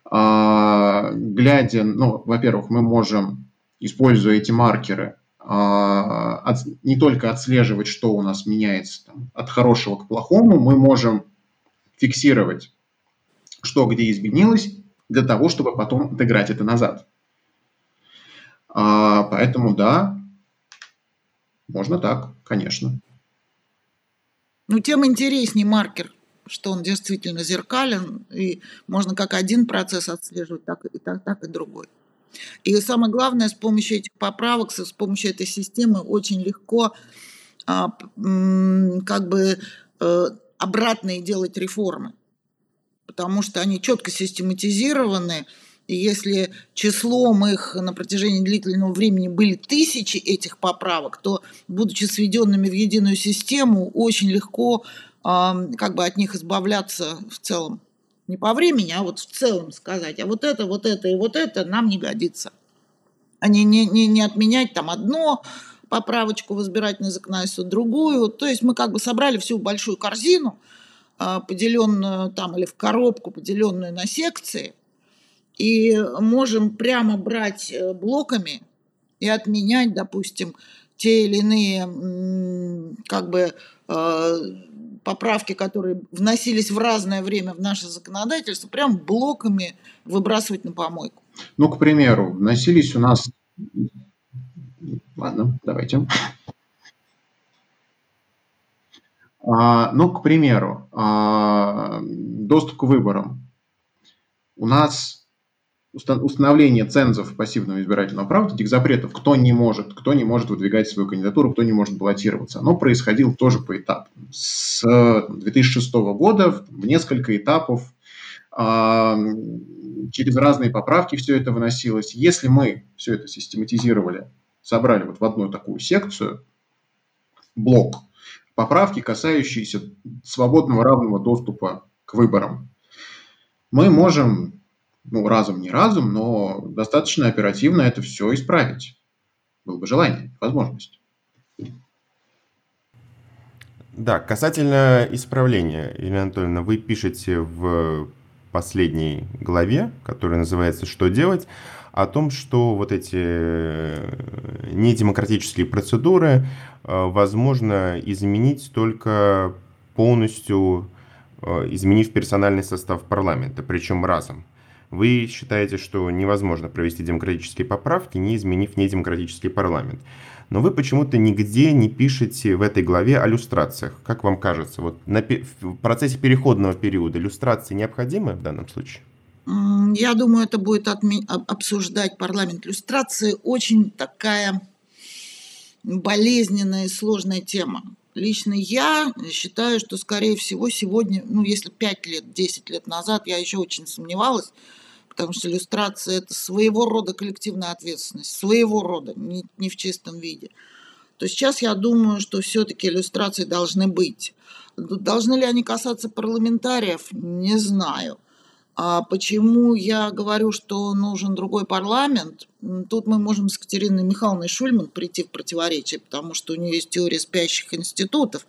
D: А, глядя, ну, во-первых, мы можем, используя эти маркеры, а, от- не только отслеживать, что у нас меняется там, от хорошего к плохому, мы можем фиксировать, что где изменилось, для того, чтобы потом отыграть это назад. А, поэтому да, можно так, конечно.
C: Ну, тем интереснее маркер, что он действительно зеркален, и можно как один процесс отслеживать, так и, так, так и другой. И самое главное, с помощью этих поправок, с помощью этой системы очень легко а, как бы э, обратные делать реформы, потому что они четко систематизированы, и если числом их на протяжении длительного времени были тысячи этих поправок, то, будучи сведенными в единую систему, очень легко как бы от них избавляться в целом. Не по времени, а вот в целом сказать, а вот это, вот это и вот это нам не годится. А не, не, не, не отменять там одно, поправочку в избирательное законодательство, другую. То есть мы как бы собрали всю большую корзину, поделенную там или в коробку, поделенную на секции, и можем прямо брать э, блоками и отменять, допустим, те или иные как бы а, поправки, которые вносились в разное время в наше законодательство, прям блоками выбрасывать на помойку.
D: Ну, к примеру, вносились у нас... Ладно, давайте. А, ну, к примеру, а, доступ к выборам. У нас установление цензов пассивного избирательного права, этих запретов, кто не может, кто не может выдвигать свою кандидатуру, кто не может баллотироваться, оно происходило тоже по этапу. С 2006 года в несколько этапов а, через разные поправки все это выносилось. Если мы все это систематизировали, собрали вот в одну такую секцию, блок, поправки, касающиеся свободного равного доступа к выборам, мы можем ну, разум не разум, но достаточно оперативно это все исправить. Было бы желание, возможность.
A: Да, касательно исправления, Елена Анатольевна, вы пишете в последней главе, которая называется «Что делать?», о том, что вот эти э, недемократические процедуры э, возможно изменить только полностью э, изменив персональный состав парламента, причем разом. Вы считаете, что невозможно провести демократические поправки, не изменив недемократический парламент. Но вы почему-то нигде не пишете в этой главе о люстрациях. Как вам кажется, вот на, в процессе переходного периода люстрации необходимы в данном случае?
C: Я думаю, это будет отме- обсуждать парламент. Люстрации очень такая болезненная и сложная тема. Лично я считаю, что, скорее всего, сегодня, ну, если 5 лет, 10 лет назад, я еще очень сомневалась, потому что иллюстрация – это своего рода коллективная ответственность, своего рода, не, не в чистом виде. То сейчас я думаю, что все-таки иллюстрации должны быть. Должны ли они касаться парламентариев, не знаю – а почему я говорю, что нужен другой парламент? Тут мы можем с Катериной Михайловной Шульман прийти в противоречие, потому что у нее есть теория спящих институтов,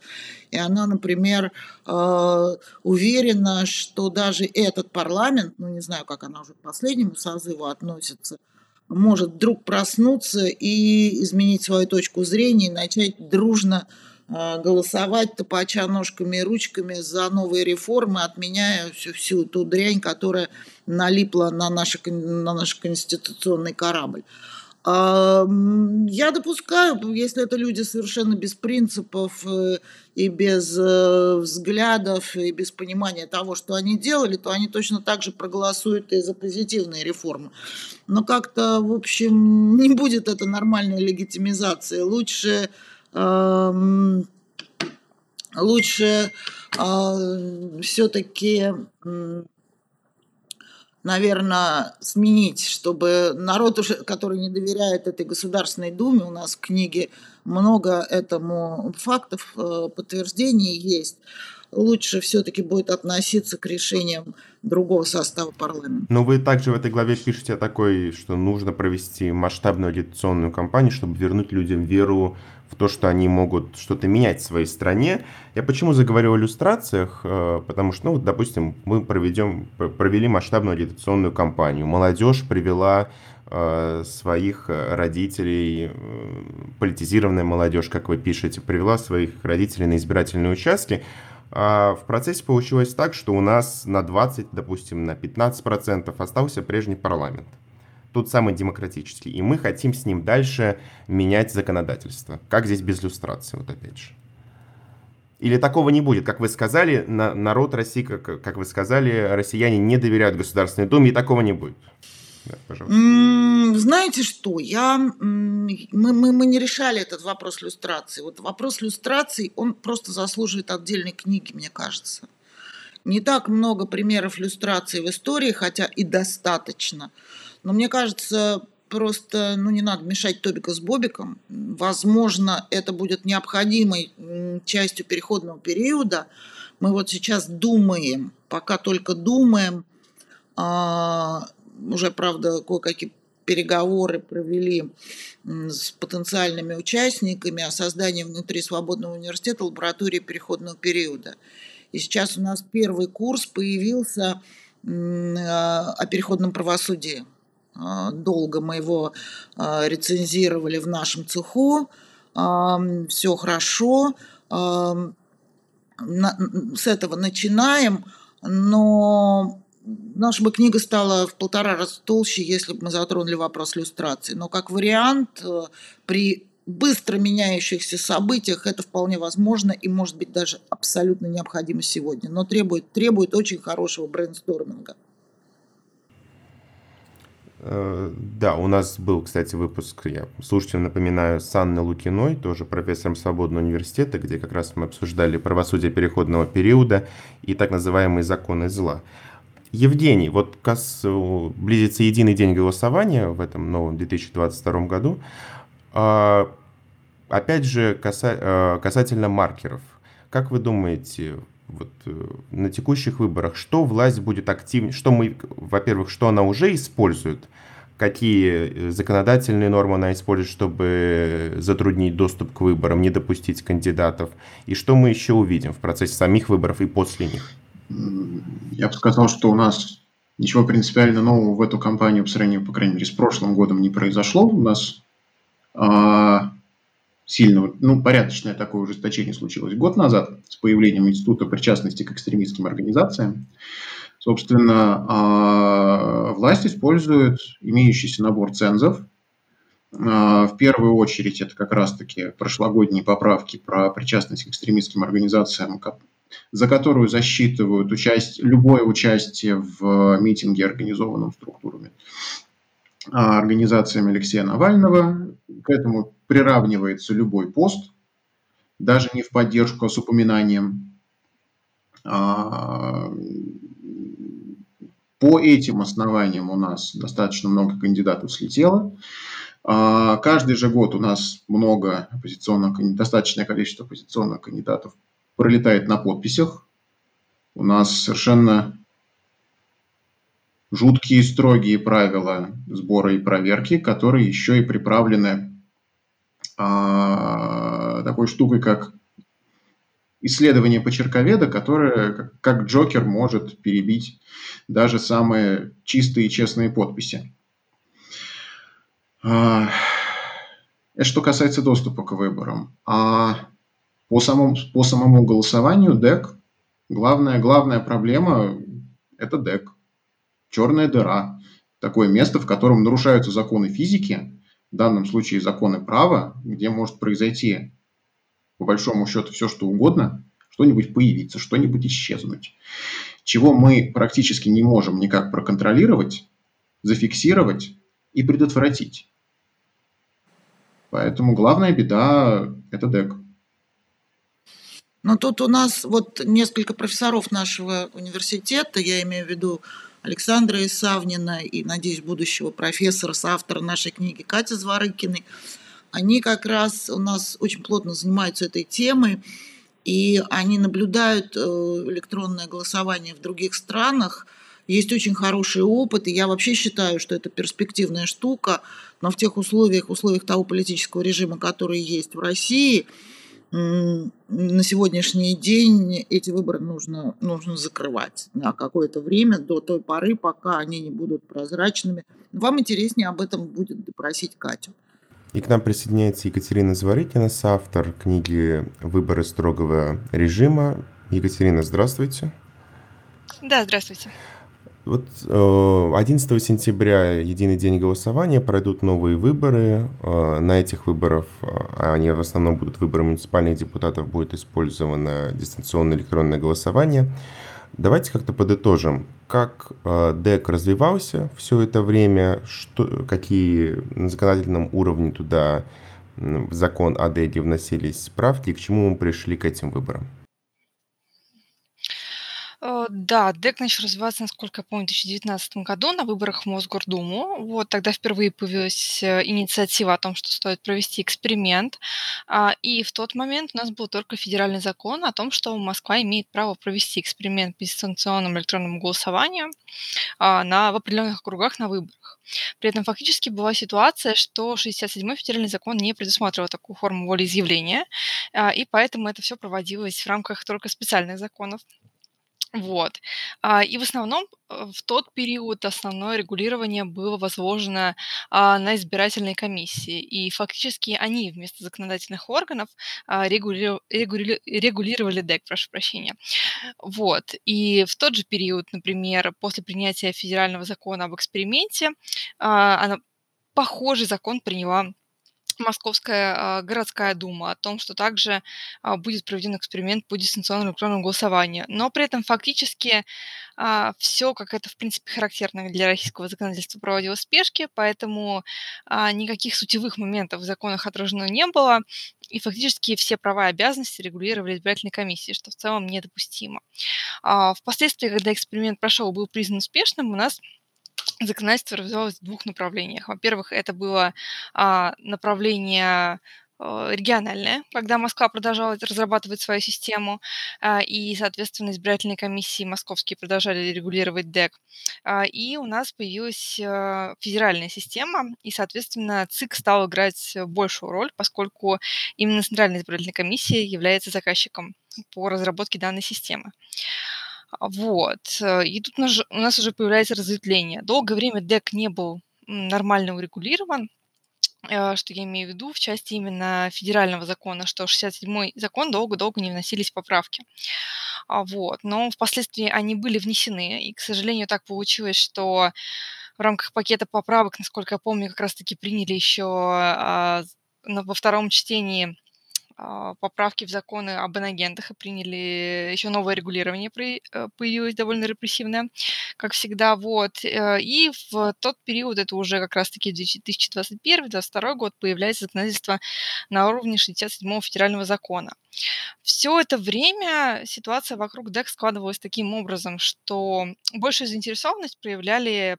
C: и она, например, э, уверена, что даже этот парламент, ну не знаю, как она уже к последнему созыву относится, может вдруг проснуться и изменить свою точку зрения и начать дружно голосовать, топача ножками и ручками за новые реформы, отменяя всю, всю ту дрянь, которая налипла на, наши, на наш конституционный корабль. А, я допускаю, если это люди совершенно без принципов э, и без э, взглядов, и без понимания того, что они делали, то они точно так же проголосуют и за позитивные реформы. Но как-то, в общем, не будет это нормальной легитимизации. Лучше лучше а, все-таки, наверное, сменить, чтобы народ, уже, который не доверяет этой Государственной Думе, у нас в книге много этому фактов, э, подтверждений есть, лучше все-таки будет относиться к решениям другого состава парламента.
A: Но вы также в этой главе пишете о такой, что нужно провести масштабную агитационную кампанию, чтобы вернуть людям веру в то, что они могут что-то менять в своей стране. Я почему заговорил о иллюстрациях? Э, потому что, ну, вот, допустим, мы проведем, провели масштабную агитационную кампанию. Молодежь привела э, своих родителей, э, политизированная молодежь, как вы пишете, привела своих родителей на избирательные участки. А в процессе получилось так, что у нас на 20, допустим, на 15% остался прежний парламент тот самый демократический. И мы хотим с ним дальше менять законодательство. Как здесь без иллюстрации, вот опять же. Или такого не будет? Как вы сказали, на, народ России, как, как вы сказали, россияне не доверяют Государственной Думе, и такого не будет. Да.
C: Знаете что, я, мы, мы, мы не решали этот вопрос люстрации. Вот вопрос люстрации, он просто заслуживает отдельной книги, мне кажется. Не так много примеров иллюстрации в истории, хотя и достаточно. Но мне кажется, просто ну, не надо мешать Тобика с Бобиком. Возможно, это будет необходимой частью переходного периода. Мы вот сейчас думаем, пока только думаем, а, уже, правда, кое-какие переговоры провели с потенциальными участниками о создании внутри свободного университета лаборатории переходного периода. И сейчас у нас первый курс появился а, о переходном правосудии. А, долго мы его а, рецензировали в нашем цеху. Все хорошо. С этого начинаем, но наша бы книга стала в полтора раза толще, если бы мы затронули вопрос иллюстрации. Но как вариант э, при быстро меняющихся событиях это вполне возможно и может быть даже абсолютно необходимо сегодня, но требует, требует очень хорошего брейнсторминга.
A: Э, да, у нас был, кстати, выпуск, я слушателям напоминаю, с Анной Лукиной, тоже профессором Свободного университета, где как раз мы обсуждали правосудие переходного периода и так называемые законы зла. Евгений, вот кас... близится единый день голосования в этом новом 2022 году. А, опять же, каса... А, касательно маркеров. Как вы думаете, вот, э, на текущих выборах, что власть будет активнее, что мы, во-первых, что она уже использует, какие законодательные нормы она использует, чтобы затруднить доступ к выборам, не допустить кандидатов, и что мы еще увидим в процессе самих выборов и после них?
D: Я бы сказал, что у нас ничего принципиально нового в эту кампанию по сравнению, по крайней мере, с прошлым годом не произошло. У нас а, сильного, ну, порядочное такое ужесточение случилось год назад с появлением Института причастности к экстремистским организациям. Собственно, а, власть использует имеющийся набор цензов. А, в первую очередь это как раз-таки прошлогодние поправки про причастность к экстремистским организациям, за которую засчитывают участие, любое участие в митинге, организованном структурами а, организациями Алексея Навального. К этому приравнивается любой пост, даже не в поддержку, а с упоминанием. А, по этим основаниям у нас достаточно много кандидатов слетело. А, каждый же год у нас много оппозиционных, достаточное количество оппозиционных кандидатов пролетает на подписях. У нас совершенно жуткие строгие правила сбора и проверки, которые еще и приправлены а, такой штукой, как исследование почерковеда, которое как, Джокер может перебить даже самые чистые и честные подписи. А, это что касается доступа к выборам. А по самому, по самому голосованию ДЭК, главная, главная проблема – это ДЭК черная дыра. Такое место, в котором нарушаются законы физики, в данном случае законы права, где может произойти, по большому счету, все что угодно, что-нибудь появиться, что-нибудь исчезнуть. Чего мы практически не можем никак проконтролировать, зафиксировать и предотвратить. Поэтому главная беда – это ДЭК.
C: Но тут у нас вот несколько профессоров нашего университета, я имею в виду Александра Исавнина и, надеюсь, будущего профессора, соавтора нашей книги Катя Зворыкиной, они как раз у нас очень плотно занимаются этой темой, и они наблюдают э, электронное голосование в других странах. Есть очень хороший опыт, и я вообще считаю, что это перспективная штука, но в тех условиях, условиях того политического режима, который есть в России – на сегодняшний день эти выборы нужно, нужно закрывать на какое-то время, до той поры, пока они не будут прозрачными. Вам интереснее об этом будет допросить Катю.
A: И к нам присоединяется Екатерина Зворыкина, автор книги «Выборы строгого режима». Екатерина, здравствуйте.
E: Да, здравствуйте.
A: Вот 11 э, сентября, единый день голосования, пройдут новые выборы. Э, на этих выборах, э, они в основном будут выборы муниципальных депутатов, будет использовано дистанционное электронное голосование. Давайте как-то подытожим, как ДЭК развивался все это время, что, какие на законодательном уровне туда в закон о ДЭКе вносились правки и к чему мы пришли к этим выборам.
E: Э, да, ДЭК начал развиваться, насколько я помню, в 2019 году на выборах в Мосгордуму. Вот тогда впервые появилась э, инициатива о том, что стоит провести эксперимент. А, и в тот момент у нас был только федеральный закон о том, что Москва имеет право провести эксперимент по дистанционному электронному голосованию а, на, в определенных округах на выборах. При этом фактически была ситуация, что 67-й федеральный закон не предусматривал такую форму волеизъявления, а, и поэтому это все проводилось в рамках только специальных законов. Вот. А, и в основном э, в тот период основное регулирование было возложено а, на избирательные комиссии. И фактически они вместо законодательных органов а, регули- регули- регулировали ДЭК, прошу прощения. Вот. И в тот же период, например, после принятия федерального закона об эксперименте, она, похожий закон приняла Московская а, городская дума о том, что также а, будет проведен эксперимент по дистанционному электронному голосованию. Но при этом фактически а, все, как это в принципе характерно для российского законодательства, проводилось в спешке, поэтому никаких сутевых моментов в законах отражено не было, и фактически все права и обязанности регулировали избирательной комиссии, что в целом недопустимо. Впоследствии, когда эксперимент прошел и был признан успешным, у нас законодательство развивалось в двух направлениях. Во-первых, это было а, направление а, региональное, когда Москва продолжала разрабатывать свою систему, а, и, соответственно, избирательные комиссии московские продолжали регулировать ДЭК. А, и у нас появилась федеральная система, и, соответственно, ЦИК стал играть большую роль, поскольку именно Центральная избирательная комиссия является заказчиком по разработке данной системы. Вот. Э, и тут у нас уже появляется разветвление. Долгое время ДЭК не был нормально урегулирован, э, что я имею в виду в части именно федерального закона, что 67-й закон долго-долго не вносились поправки. А, вот. Но впоследствии они были внесены, и, к сожалению, так получилось, что в рамках пакета поправок, насколько я помню, как раз-таки приняли еще а, во втором чтении а, поправки в законы об инагентах и приняли еще новое регулирование, э, появилось довольно репрессивное, как всегда, вот. Э, и в тот период, это уже как раз-таки 2021-2022 год, появляется законодательство на уровне 67-го федерального закона. Все это время ситуация вокруг ДЭК складывалась таким образом, что большую заинтересованность проявляли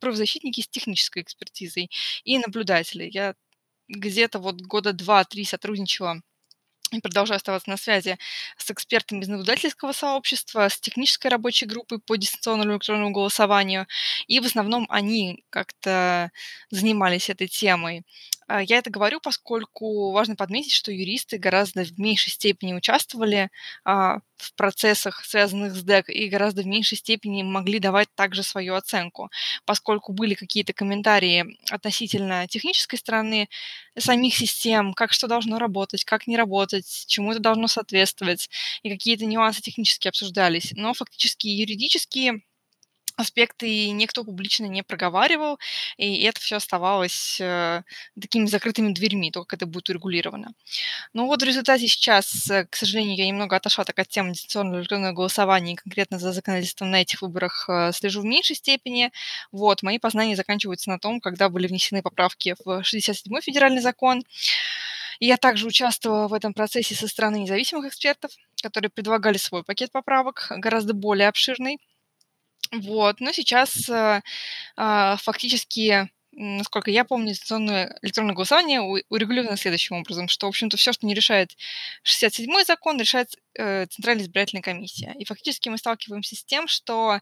E: правозащитники с технической экспертизой и наблюдатели. Я где-то вот года два-три сотрудничала и продолжаю оставаться на связи с экспертами из наблюдательского сообщества, с технической рабочей группой по дистанционному электронному голосованию, и в основном они как-то занимались этой темой. А, я это говорю, поскольку важно подметить, что юристы гораздо в меньшей степени участвовали а, в процессах, связанных с ДЭК, и гораздо в меньшей степени могли давать также свою оценку, поскольку были какие-то комментарии относительно технической стороны самих систем, как что должно работать, как не работать, чему это должно соответствовать, и какие-то нюансы технически обсуждались. Но фактически юридические аспекты никто публично не проговаривал, и это все оставалось э, такими закрытыми дверьми, то, как это будет урегулировано. Но вот в результате сейчас, э, к сожалению, я немного отошла так от темы дистанционного электронного голосования, и конкретно за законодательством на этих выборах э, слежу в меньшей степени. Вот, мои познания заканчиваются на том, когда были внесены поправки в 67-й федеральный закон. Я также участвовала в этом процессе со стороны независимых экспертов, которые предлагали свой пакет поправок, гораздо более обширный, вот, но сейчас э, а, фактически, насколько я помню, дистанционное электронное голосование урегулировано следующим образом, что, в общем-то, все, что не решает 67-й закон, решает э, Центральная избирательная комиссия. И фактически мы сталкиваемся с тем, что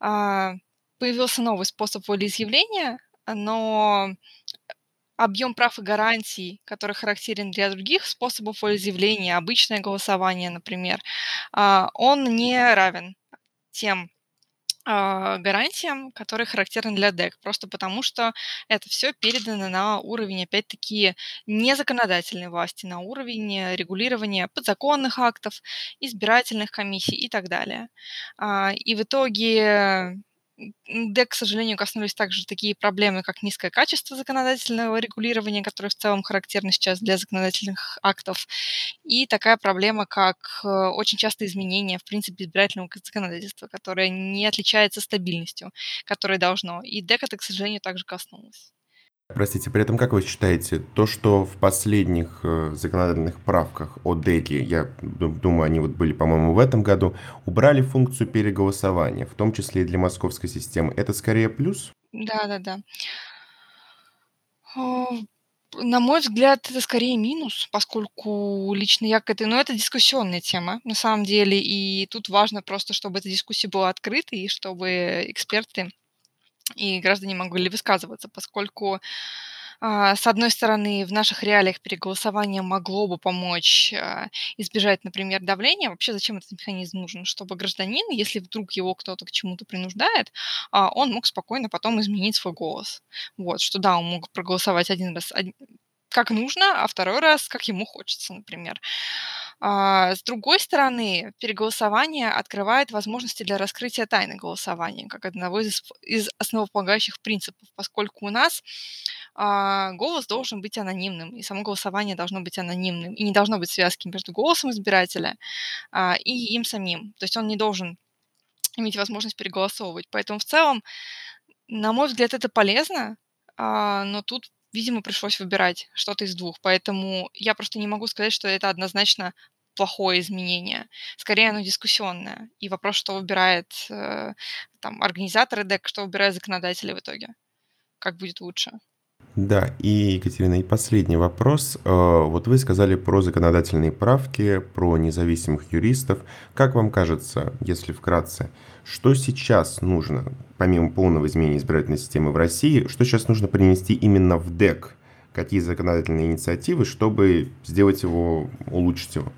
E: э, появился новый способ волеизъявления, но объем прав и гарантий, который характерен для других способов волеизъявления, обычное голосование, например, э, он не равен тем гарантиям, которые характерны для ДЭК, просто потому что это все передано на уровень, опять-таки, не законодательной власти, на уровень регулирования подзаконных актов, избирательных комиссий и так далее. А, и в итоге ДЭК, к сожалению, коснулись также такие проблемы, как низкое качество законодательного регулирования, которое в целом характерно сейчас для законодательных актов, и такая проблема, как э, очень часто изменения, в принципе, избирательного законодательства, которое не отличается стабильностью, которое должно. И ДЭК это, к сожалению, также коснулось.
A: Простите, при этом как вы считаете, то, что в последних э, законодательных правках о ДЭКе, я думаю, они вот были, по-моему, в этом году, убрали функцию переголосования, в том числе и для московской системы, это скорее плюс?
E: Да-да-да. А, на мой взгляд, это скорее минус, поскольку лично я к этой... Ну, это дискуссионная тема, на самом деле, и тут важно просто, чтобы эта дискуссия была открытой, и чтобы эксперты и граждане могли высказываться, поскольку а, с одной стороны, в наших реалиях переголосование могло бы помочь а, избежать, например, давления. Вообще, зачем этот механизм нужен? Чтобы гражданин, если вдруг его кто-то к чему-то принуждает, а, он мог спокойно потом изменить свой голос. Вот, что да, он мог проголосовать один раз как нужно, а второй раз как ему хочется, например. А, с другой стороны, переголосование открывает возможности для раскрытия тайны голосования, как одного из, основополагающих принципов, поскольку у нас а, голос должен быть анонимным, и само голосование должно быть анонимным, и не должно быть связки между голосом избирателя а, и им самим. То есть он не должен иметь возможность переголосовывать. Поэтому в целом, на мой взгляд, это полезно, но тут видимо, пришлось выбирать что-то из двух. Поэтому я просто не могу сказать, что это однозначно плохое изменение. Скорее, оно дискуссионное. И вопрос, что выбирает э, там, организаторы ДЭК, что выбирают законодатели в итоге. Как будет лучше.
A: Да, и, Екатерина, и последний вопрос. Э, вот вы сказали про законодательные правки, про независимых юристов. Как вам кажется, если вкратце, что сейчас нужно, помимо полного изменения избирательной системы в России, что сейчас нужно принести именно в ДЭК? Какие законодательные инициативы, чтобы сделать его, улучшить его?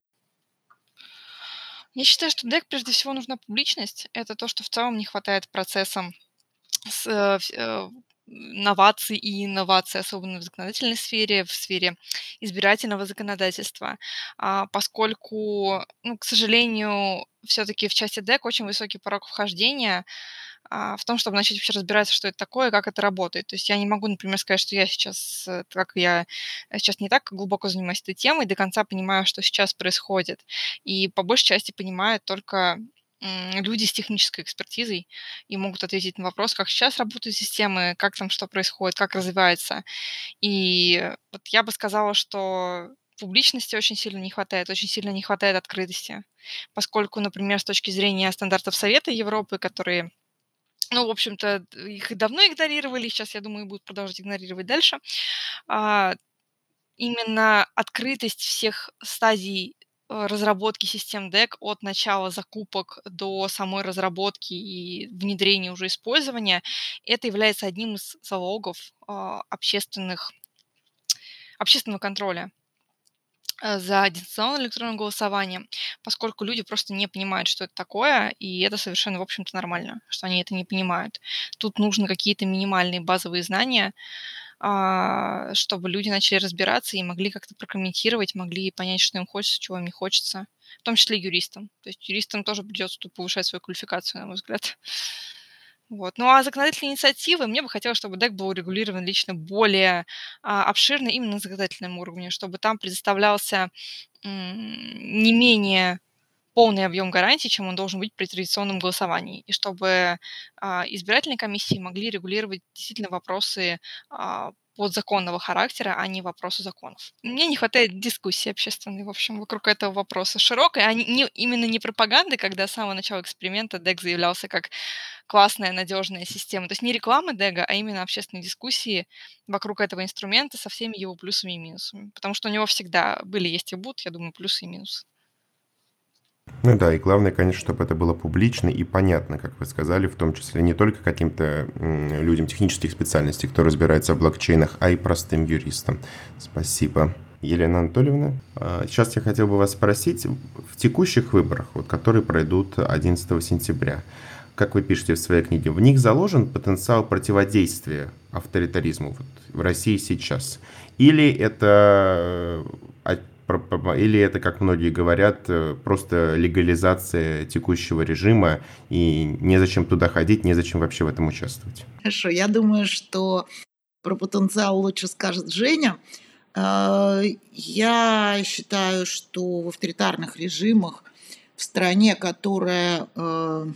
E: Я считаю, что ДЭК прежде всего нужна публичность. Это то, что в целом не хватает процессам с, э, э, новаций и инноваций, особенно в законодательной сфере, в сфере избирательного законодательства, а, поскольку, ну, к сожалению, все-таки в части ДЭК очень высокий порог вхождения, а, в том, чтобы начать вообще разбираться, что это такое, как это работает. То есть я не могу, например, сказать, что я сейчас, э, как я сейчас не так глубоко занимаюсь этой темой, до конца понимаю, что сейчас происходит. И по большей части понимаю только люди с технической экспертизой и могут ответить на вопрос, как сейчас работают системы, как там что происходит, как развивается. И вот я бы сказала, что публичности очень сильно не хватает, очень сильно не хватает открытости, поскольку, например, с точки зрения стандартов Совета Европы, которые ну, в общем-то, их давно игнорировали, сейчас, я думаю, будут продолжать игнорировать дальше. А, именно открытость всех стадий разработки систем DEC от начала закупок до самой разработки и внедрения уже использования, это является одним из залогов а, общественных, общественного контроля Э, за дистанционное электронное голосование, поскольку люди просто не понимают, что это такое, и это совершенно, в общем-то, нормально, что они это не понимают. Тут нужны какие-то минимальные базовые знания, чтобы люди начали разбираться и могли как-то прокомментировать, могли понять, что им хочется, чего им не хочется, в том числе юристам. То есть юристам тоже придется повышать свою квалификацию, на мой взгляд. Вот. Ну а законодательные инициативы, мне бы хотелось, чтобы ДЭК был регулирован лично более а, обширно именно на законодательном уровне, чтобы там предоставлялся м, не менее полный объем гарантий, чем он должен быть при традиционном голосовании, и чтобы а, избирательные комиссии могли регулировать действительно вопросы а, подзаконного характера, а не вопросы законов. Мне не хватает дискуссии общественной, в общем, вокруг этого вопроса широкой, а не, именно не пропаганды, когда с самого начала эксперимента DEG заявлялся как классная, надежная система. То есть не рекламы DEG, а именно общественные дискуссии вокруг этого инструмента со всеми его плюсами и минусами. Потому что у него всегда были, есть и будут, я думаю, плюсы и минусы.
A: Ну да, и главное, конечно, чтобы это было публично и понятно, как вы сказали, в том числе не только каким-то людям технических специальностей, кто разбирается в блокчейнах, а и простым юристам. Спасибо. Елена Анатольевна, а, сейчас я хотел бы вас спросить, в текущих выборах, вот, которые пройдут 11 сентября, как вы пишете в своей книге, в них заложен потенциал противодействия авторитаризму вот, в России сейчас? Или это или это, как многие говорят, э, просто легализация текущего режима, и незачем туда ходить, незачем вообще в этом участвовать?
C: Хорошо, я думаю, что про потенциал лучше скажет Женя. Э, я считаю, что в авторитарных режимах в стране, которая э,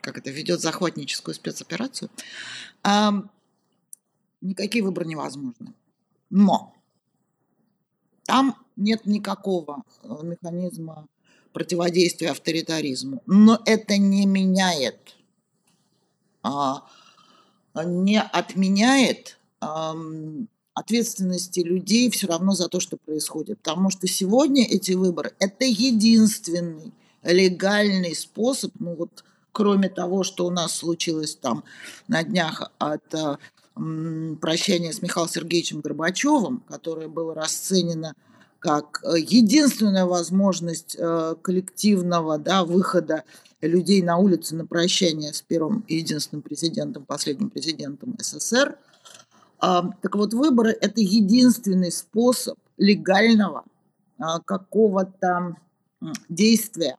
C: как это ведет захватническую спецоперацию, никакие выборы невозможны. Но там нет никакого э, механизма противодействия авторитаризму. Но это не меняет, а, не отменяет ответственности людей все равно за то, что происходит. Потому что сегодня эти выборы – это единственный легальный способ, ну вот кроме того, что у нас случилось там на днях от э, прощения с Михаилом Сергеевичем Горбачевым, которое было расценено как э, единственная возможность э, коллективного да, выхода людей на улицы на прощание с первым и единственным президентом, последним президентом СССР. Так вот, выборы – это единственный способ легального а, какого-то действия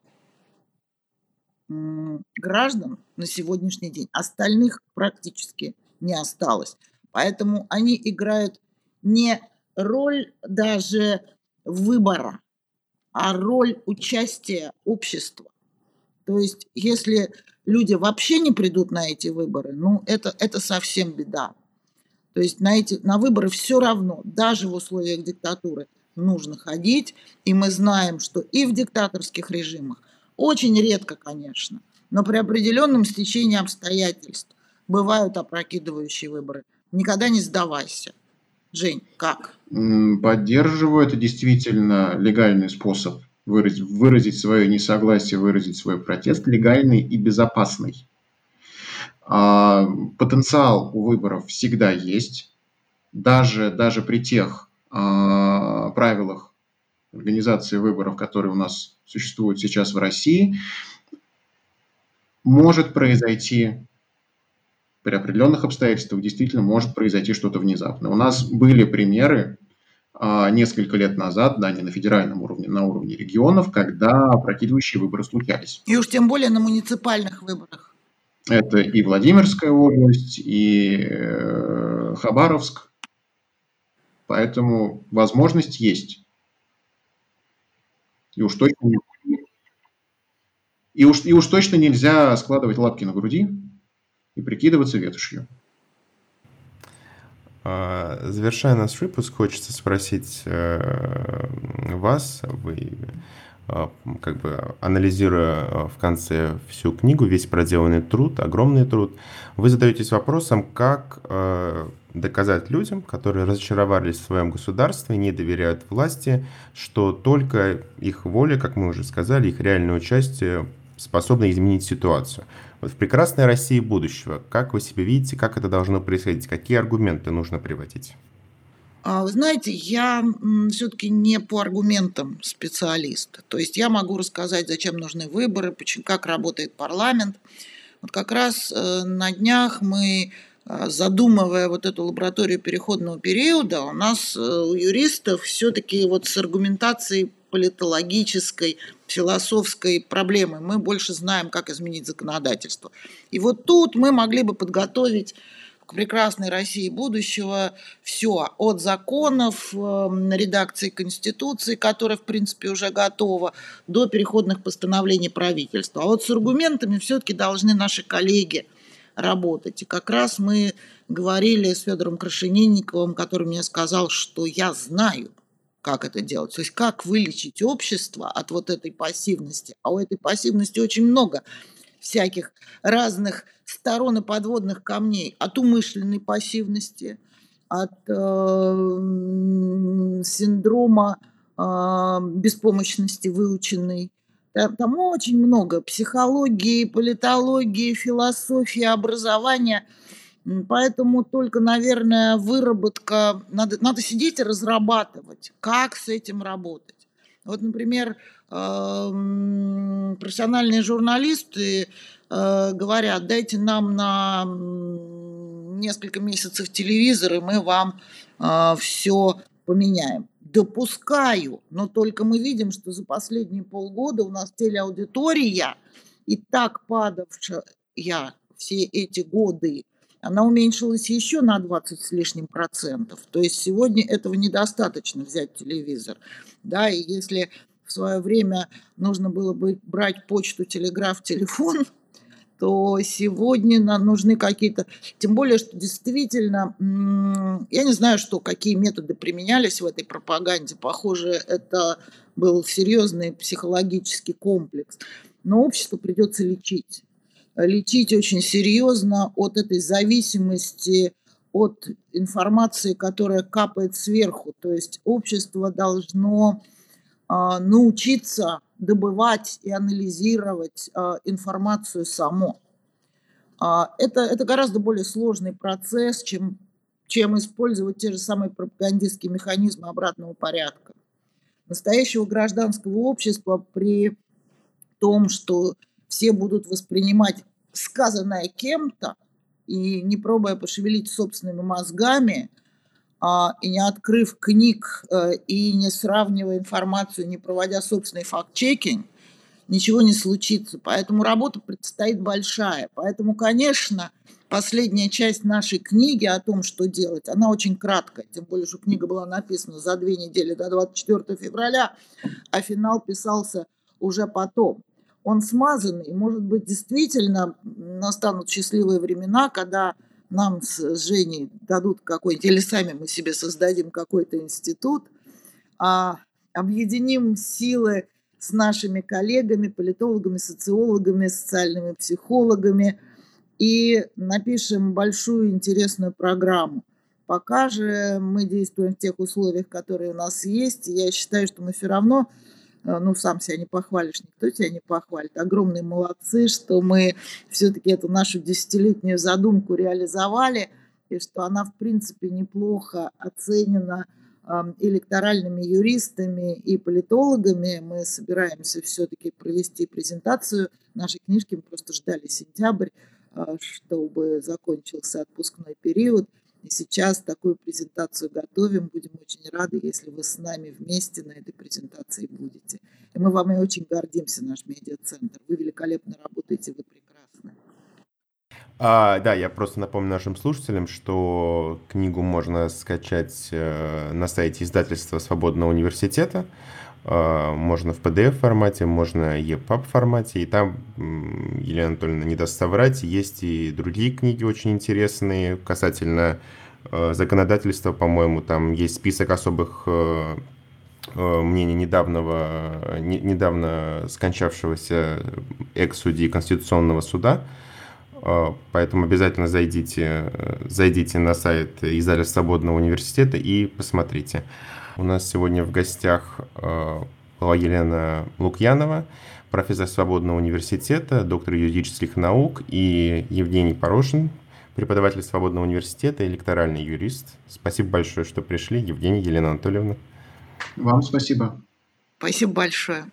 C: граждан на сегодняшний день. Остальных практически не осталось. Поэтому они играют не роль даже выбора, а роль участия общества. То есть, если люди вообще не придут на эти выборы, ну, это, это совсем беда. То есть на, эти, на выборы все равно, даже в условиях диктатуры, нужно ходить. И мы знаем, что и в диктаторских режимах, очень редко, конечно, но при определенном стечении обстоятельств бывают опрокидывающие выборы. Никогда не сдавайся. Жень, как?
D: Поддерживаю. Это действительно легальный способ выразить, выразить свое несогласие, выразить свой протест, легальный и безопасный. А, потенциал у выборов всегда есть, даже, даже при тех а, правилах организации выборов, которые у нас существуют сейчас в России, может произойти при определенных обстоятельствах действительно может произойти что-то внезапно. У нас были примеры а, несколько лет назад, да, не на федеральном уровне, на уровне регионов, когда опрокидывающие выборы случались.
C: И уж тем более на муниципальных выборах.
D: Это и Владимирская область, и э, Хабаровск. Поэтому возможность есть. И уж точно, и уж, и уж точно нельзя складывать лапки на груди и прикидываться ветошью.
A: А, завершая наш выпуск, хочется спросить э, вас, вы э, как бы анализируя э, в конце всю книгу, весь проделанный труд, огромный труд, вы задаетесь вопросом, как доказать людям, которые разочаровались в своем государстве, не доверяют власти, что только их воля, как мы уже сказали, их реальное участие способно изменить ситуацию. Вот в прекрасной России будущего, как вы себе видите, как это должно происходить, какие аргументы нужно приводить?
C: А, вы знаете, я все-таки не по аргументам специалист. То есть я могу рассказать, зачем нужны выборы, почему, как работает парламент. Вот как раз э, на днях мы, э, задумывая вот эту лабораторию переходного периода, у нас э, у юристов все-таки вот с аргументацией политологической, философской проблемы. Мы больше знаем, как изменить законодательство. И вот тут мы могли бы подготовить к прекрасной России будущего все от законов, эм, редакции Конституции, которая, в принципе, уже готова, до переходных постановлений правительства. А вот с аргументами все-таки должны наши коллеги работать. И как раз мы говорили с Федором Крашенинниковым, который мне сказал, что я знаю, как это делать. То есть как вылечить общество от вот этой пассивности. А у этой пассивности очень много всяких разных сторон и подводных камней. От умышленной пассивности, от э, синдрома э, беспомощности выученной. Там, там очень много психологии, политологии, философии, образования – Поэтому только, наверное, выработка, надо, надо сидеть и разрабатывать, как с этим работать. Вот, например, эм, профессиональные журналисты э, говорят, дайте нам на несколько месяцев телевизор, и мы вам э, все поменяем. Допускаю, но только мы видим, что за последние полгода у нас телеаудитория и так падавшая все эти годы, она уменьшилась еще на 20 с лишним процентов. То есть сегодня этого недостаточно взять телевизор. Да, и если в свое время нужно было бы брать почту, телеграф, телефон, то сегодня нам нужны какие-то... Тем более, что действительно, я не знаю, что, какие методы применялись в этой пропаганде. Похоже, это был серьезный психологический комплекс. Но общество придется лечить лечить очень серьезно от этой зависимости от информации, которая капает сверху. То есть общество должно а, научиться добывать и анализировать а, информацию само. А, это, это гораздо более сложный процесс, чем, чем использовать те же самые пропагандистские механизмы обратного порядка. Настоящего гражданского общества при том, что все будут воспринимать сказанное кем-то и не пробуя пошевелить собственными мозгами, а, и не открыв книг э, и не сравнивая информацию, не проводя собственный факт-чекинг, ничего не случится. Поэтому работа предстоит большая. Поэтому, конечно, последняя часть нашей книги о том, что делать, она очень краткая. Тем более, что книга была написана за две недели до 24 февраля, а финал писался уже потом он смазанный. Может быть, действительно настанут счастливые времена, когда нам с Женей дадут какой-нибудь, или сами мы себе создадим какой-то институт, а объединим силы с нашими коллегами, политологами, социологами, социальными психологами и напишем большую интересную программу. Пока же мы действуем в тех условиях, которые у нас есть, я считаю, что мы все равно ну, сам себя не похвалишь, никто тебя не похвалит. Огромные молодцы, что мы все-таки эту нашу десятилетнюю задумку реализовали, и что она, в принципе, неплохо оценена электоральными юристами и политологами. Мы собираемся все-таки провести презентацию нашей книжки. Мы просто ждали сентябрь, а, чтобы закончился отпускной период. И сейчас такую презентацию готовим. Будем очень рады, если вы с нами вместе на этой презентации будете. И мы вами очень гордимся, наш медиацентр. Вы великолепно работаете, вы прекрасны.
A: А, да, я просто напомню нашим слушателям, что книгу можно скачать э, на сайте издательства Свободного университета. Э, можно в PDF-формате, можно EPUB-формате. И там, Елена Анатольевна не даст соврать, есть и другие книги очень интересные касательно э, законодательства, по-моему. Там есть список особых э, мнений недавнего, недавно скончавшегося экс-судьи Конституционного суда. Поэтому обязательно зайдите, зайдите на сайт Издательства Свободного университета и посмотрите. У нас сегодня в гостях э, была Елена Лукьянова, профессор Свободного университета, доктор юридических наук, и Евгений Порошин, преподаватель Свободного университета, электоральный юрист. Спасибо большое, что пришли, Евгений, Елена Анатольевна.
D: Вам спасибо.
C: Спасибо большое.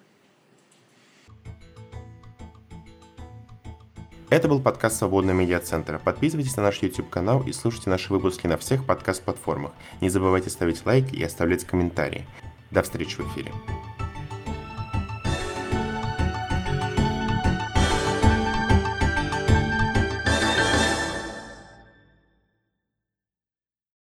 A: Это был подкаст Свободного медиацентра. Подписывайтесь на наш YouTube-канал и слушайте наши выпуски на всех подкаст-платформах. Не забывайте ставить лайк и оставлять комментарии. До встречи в эфире.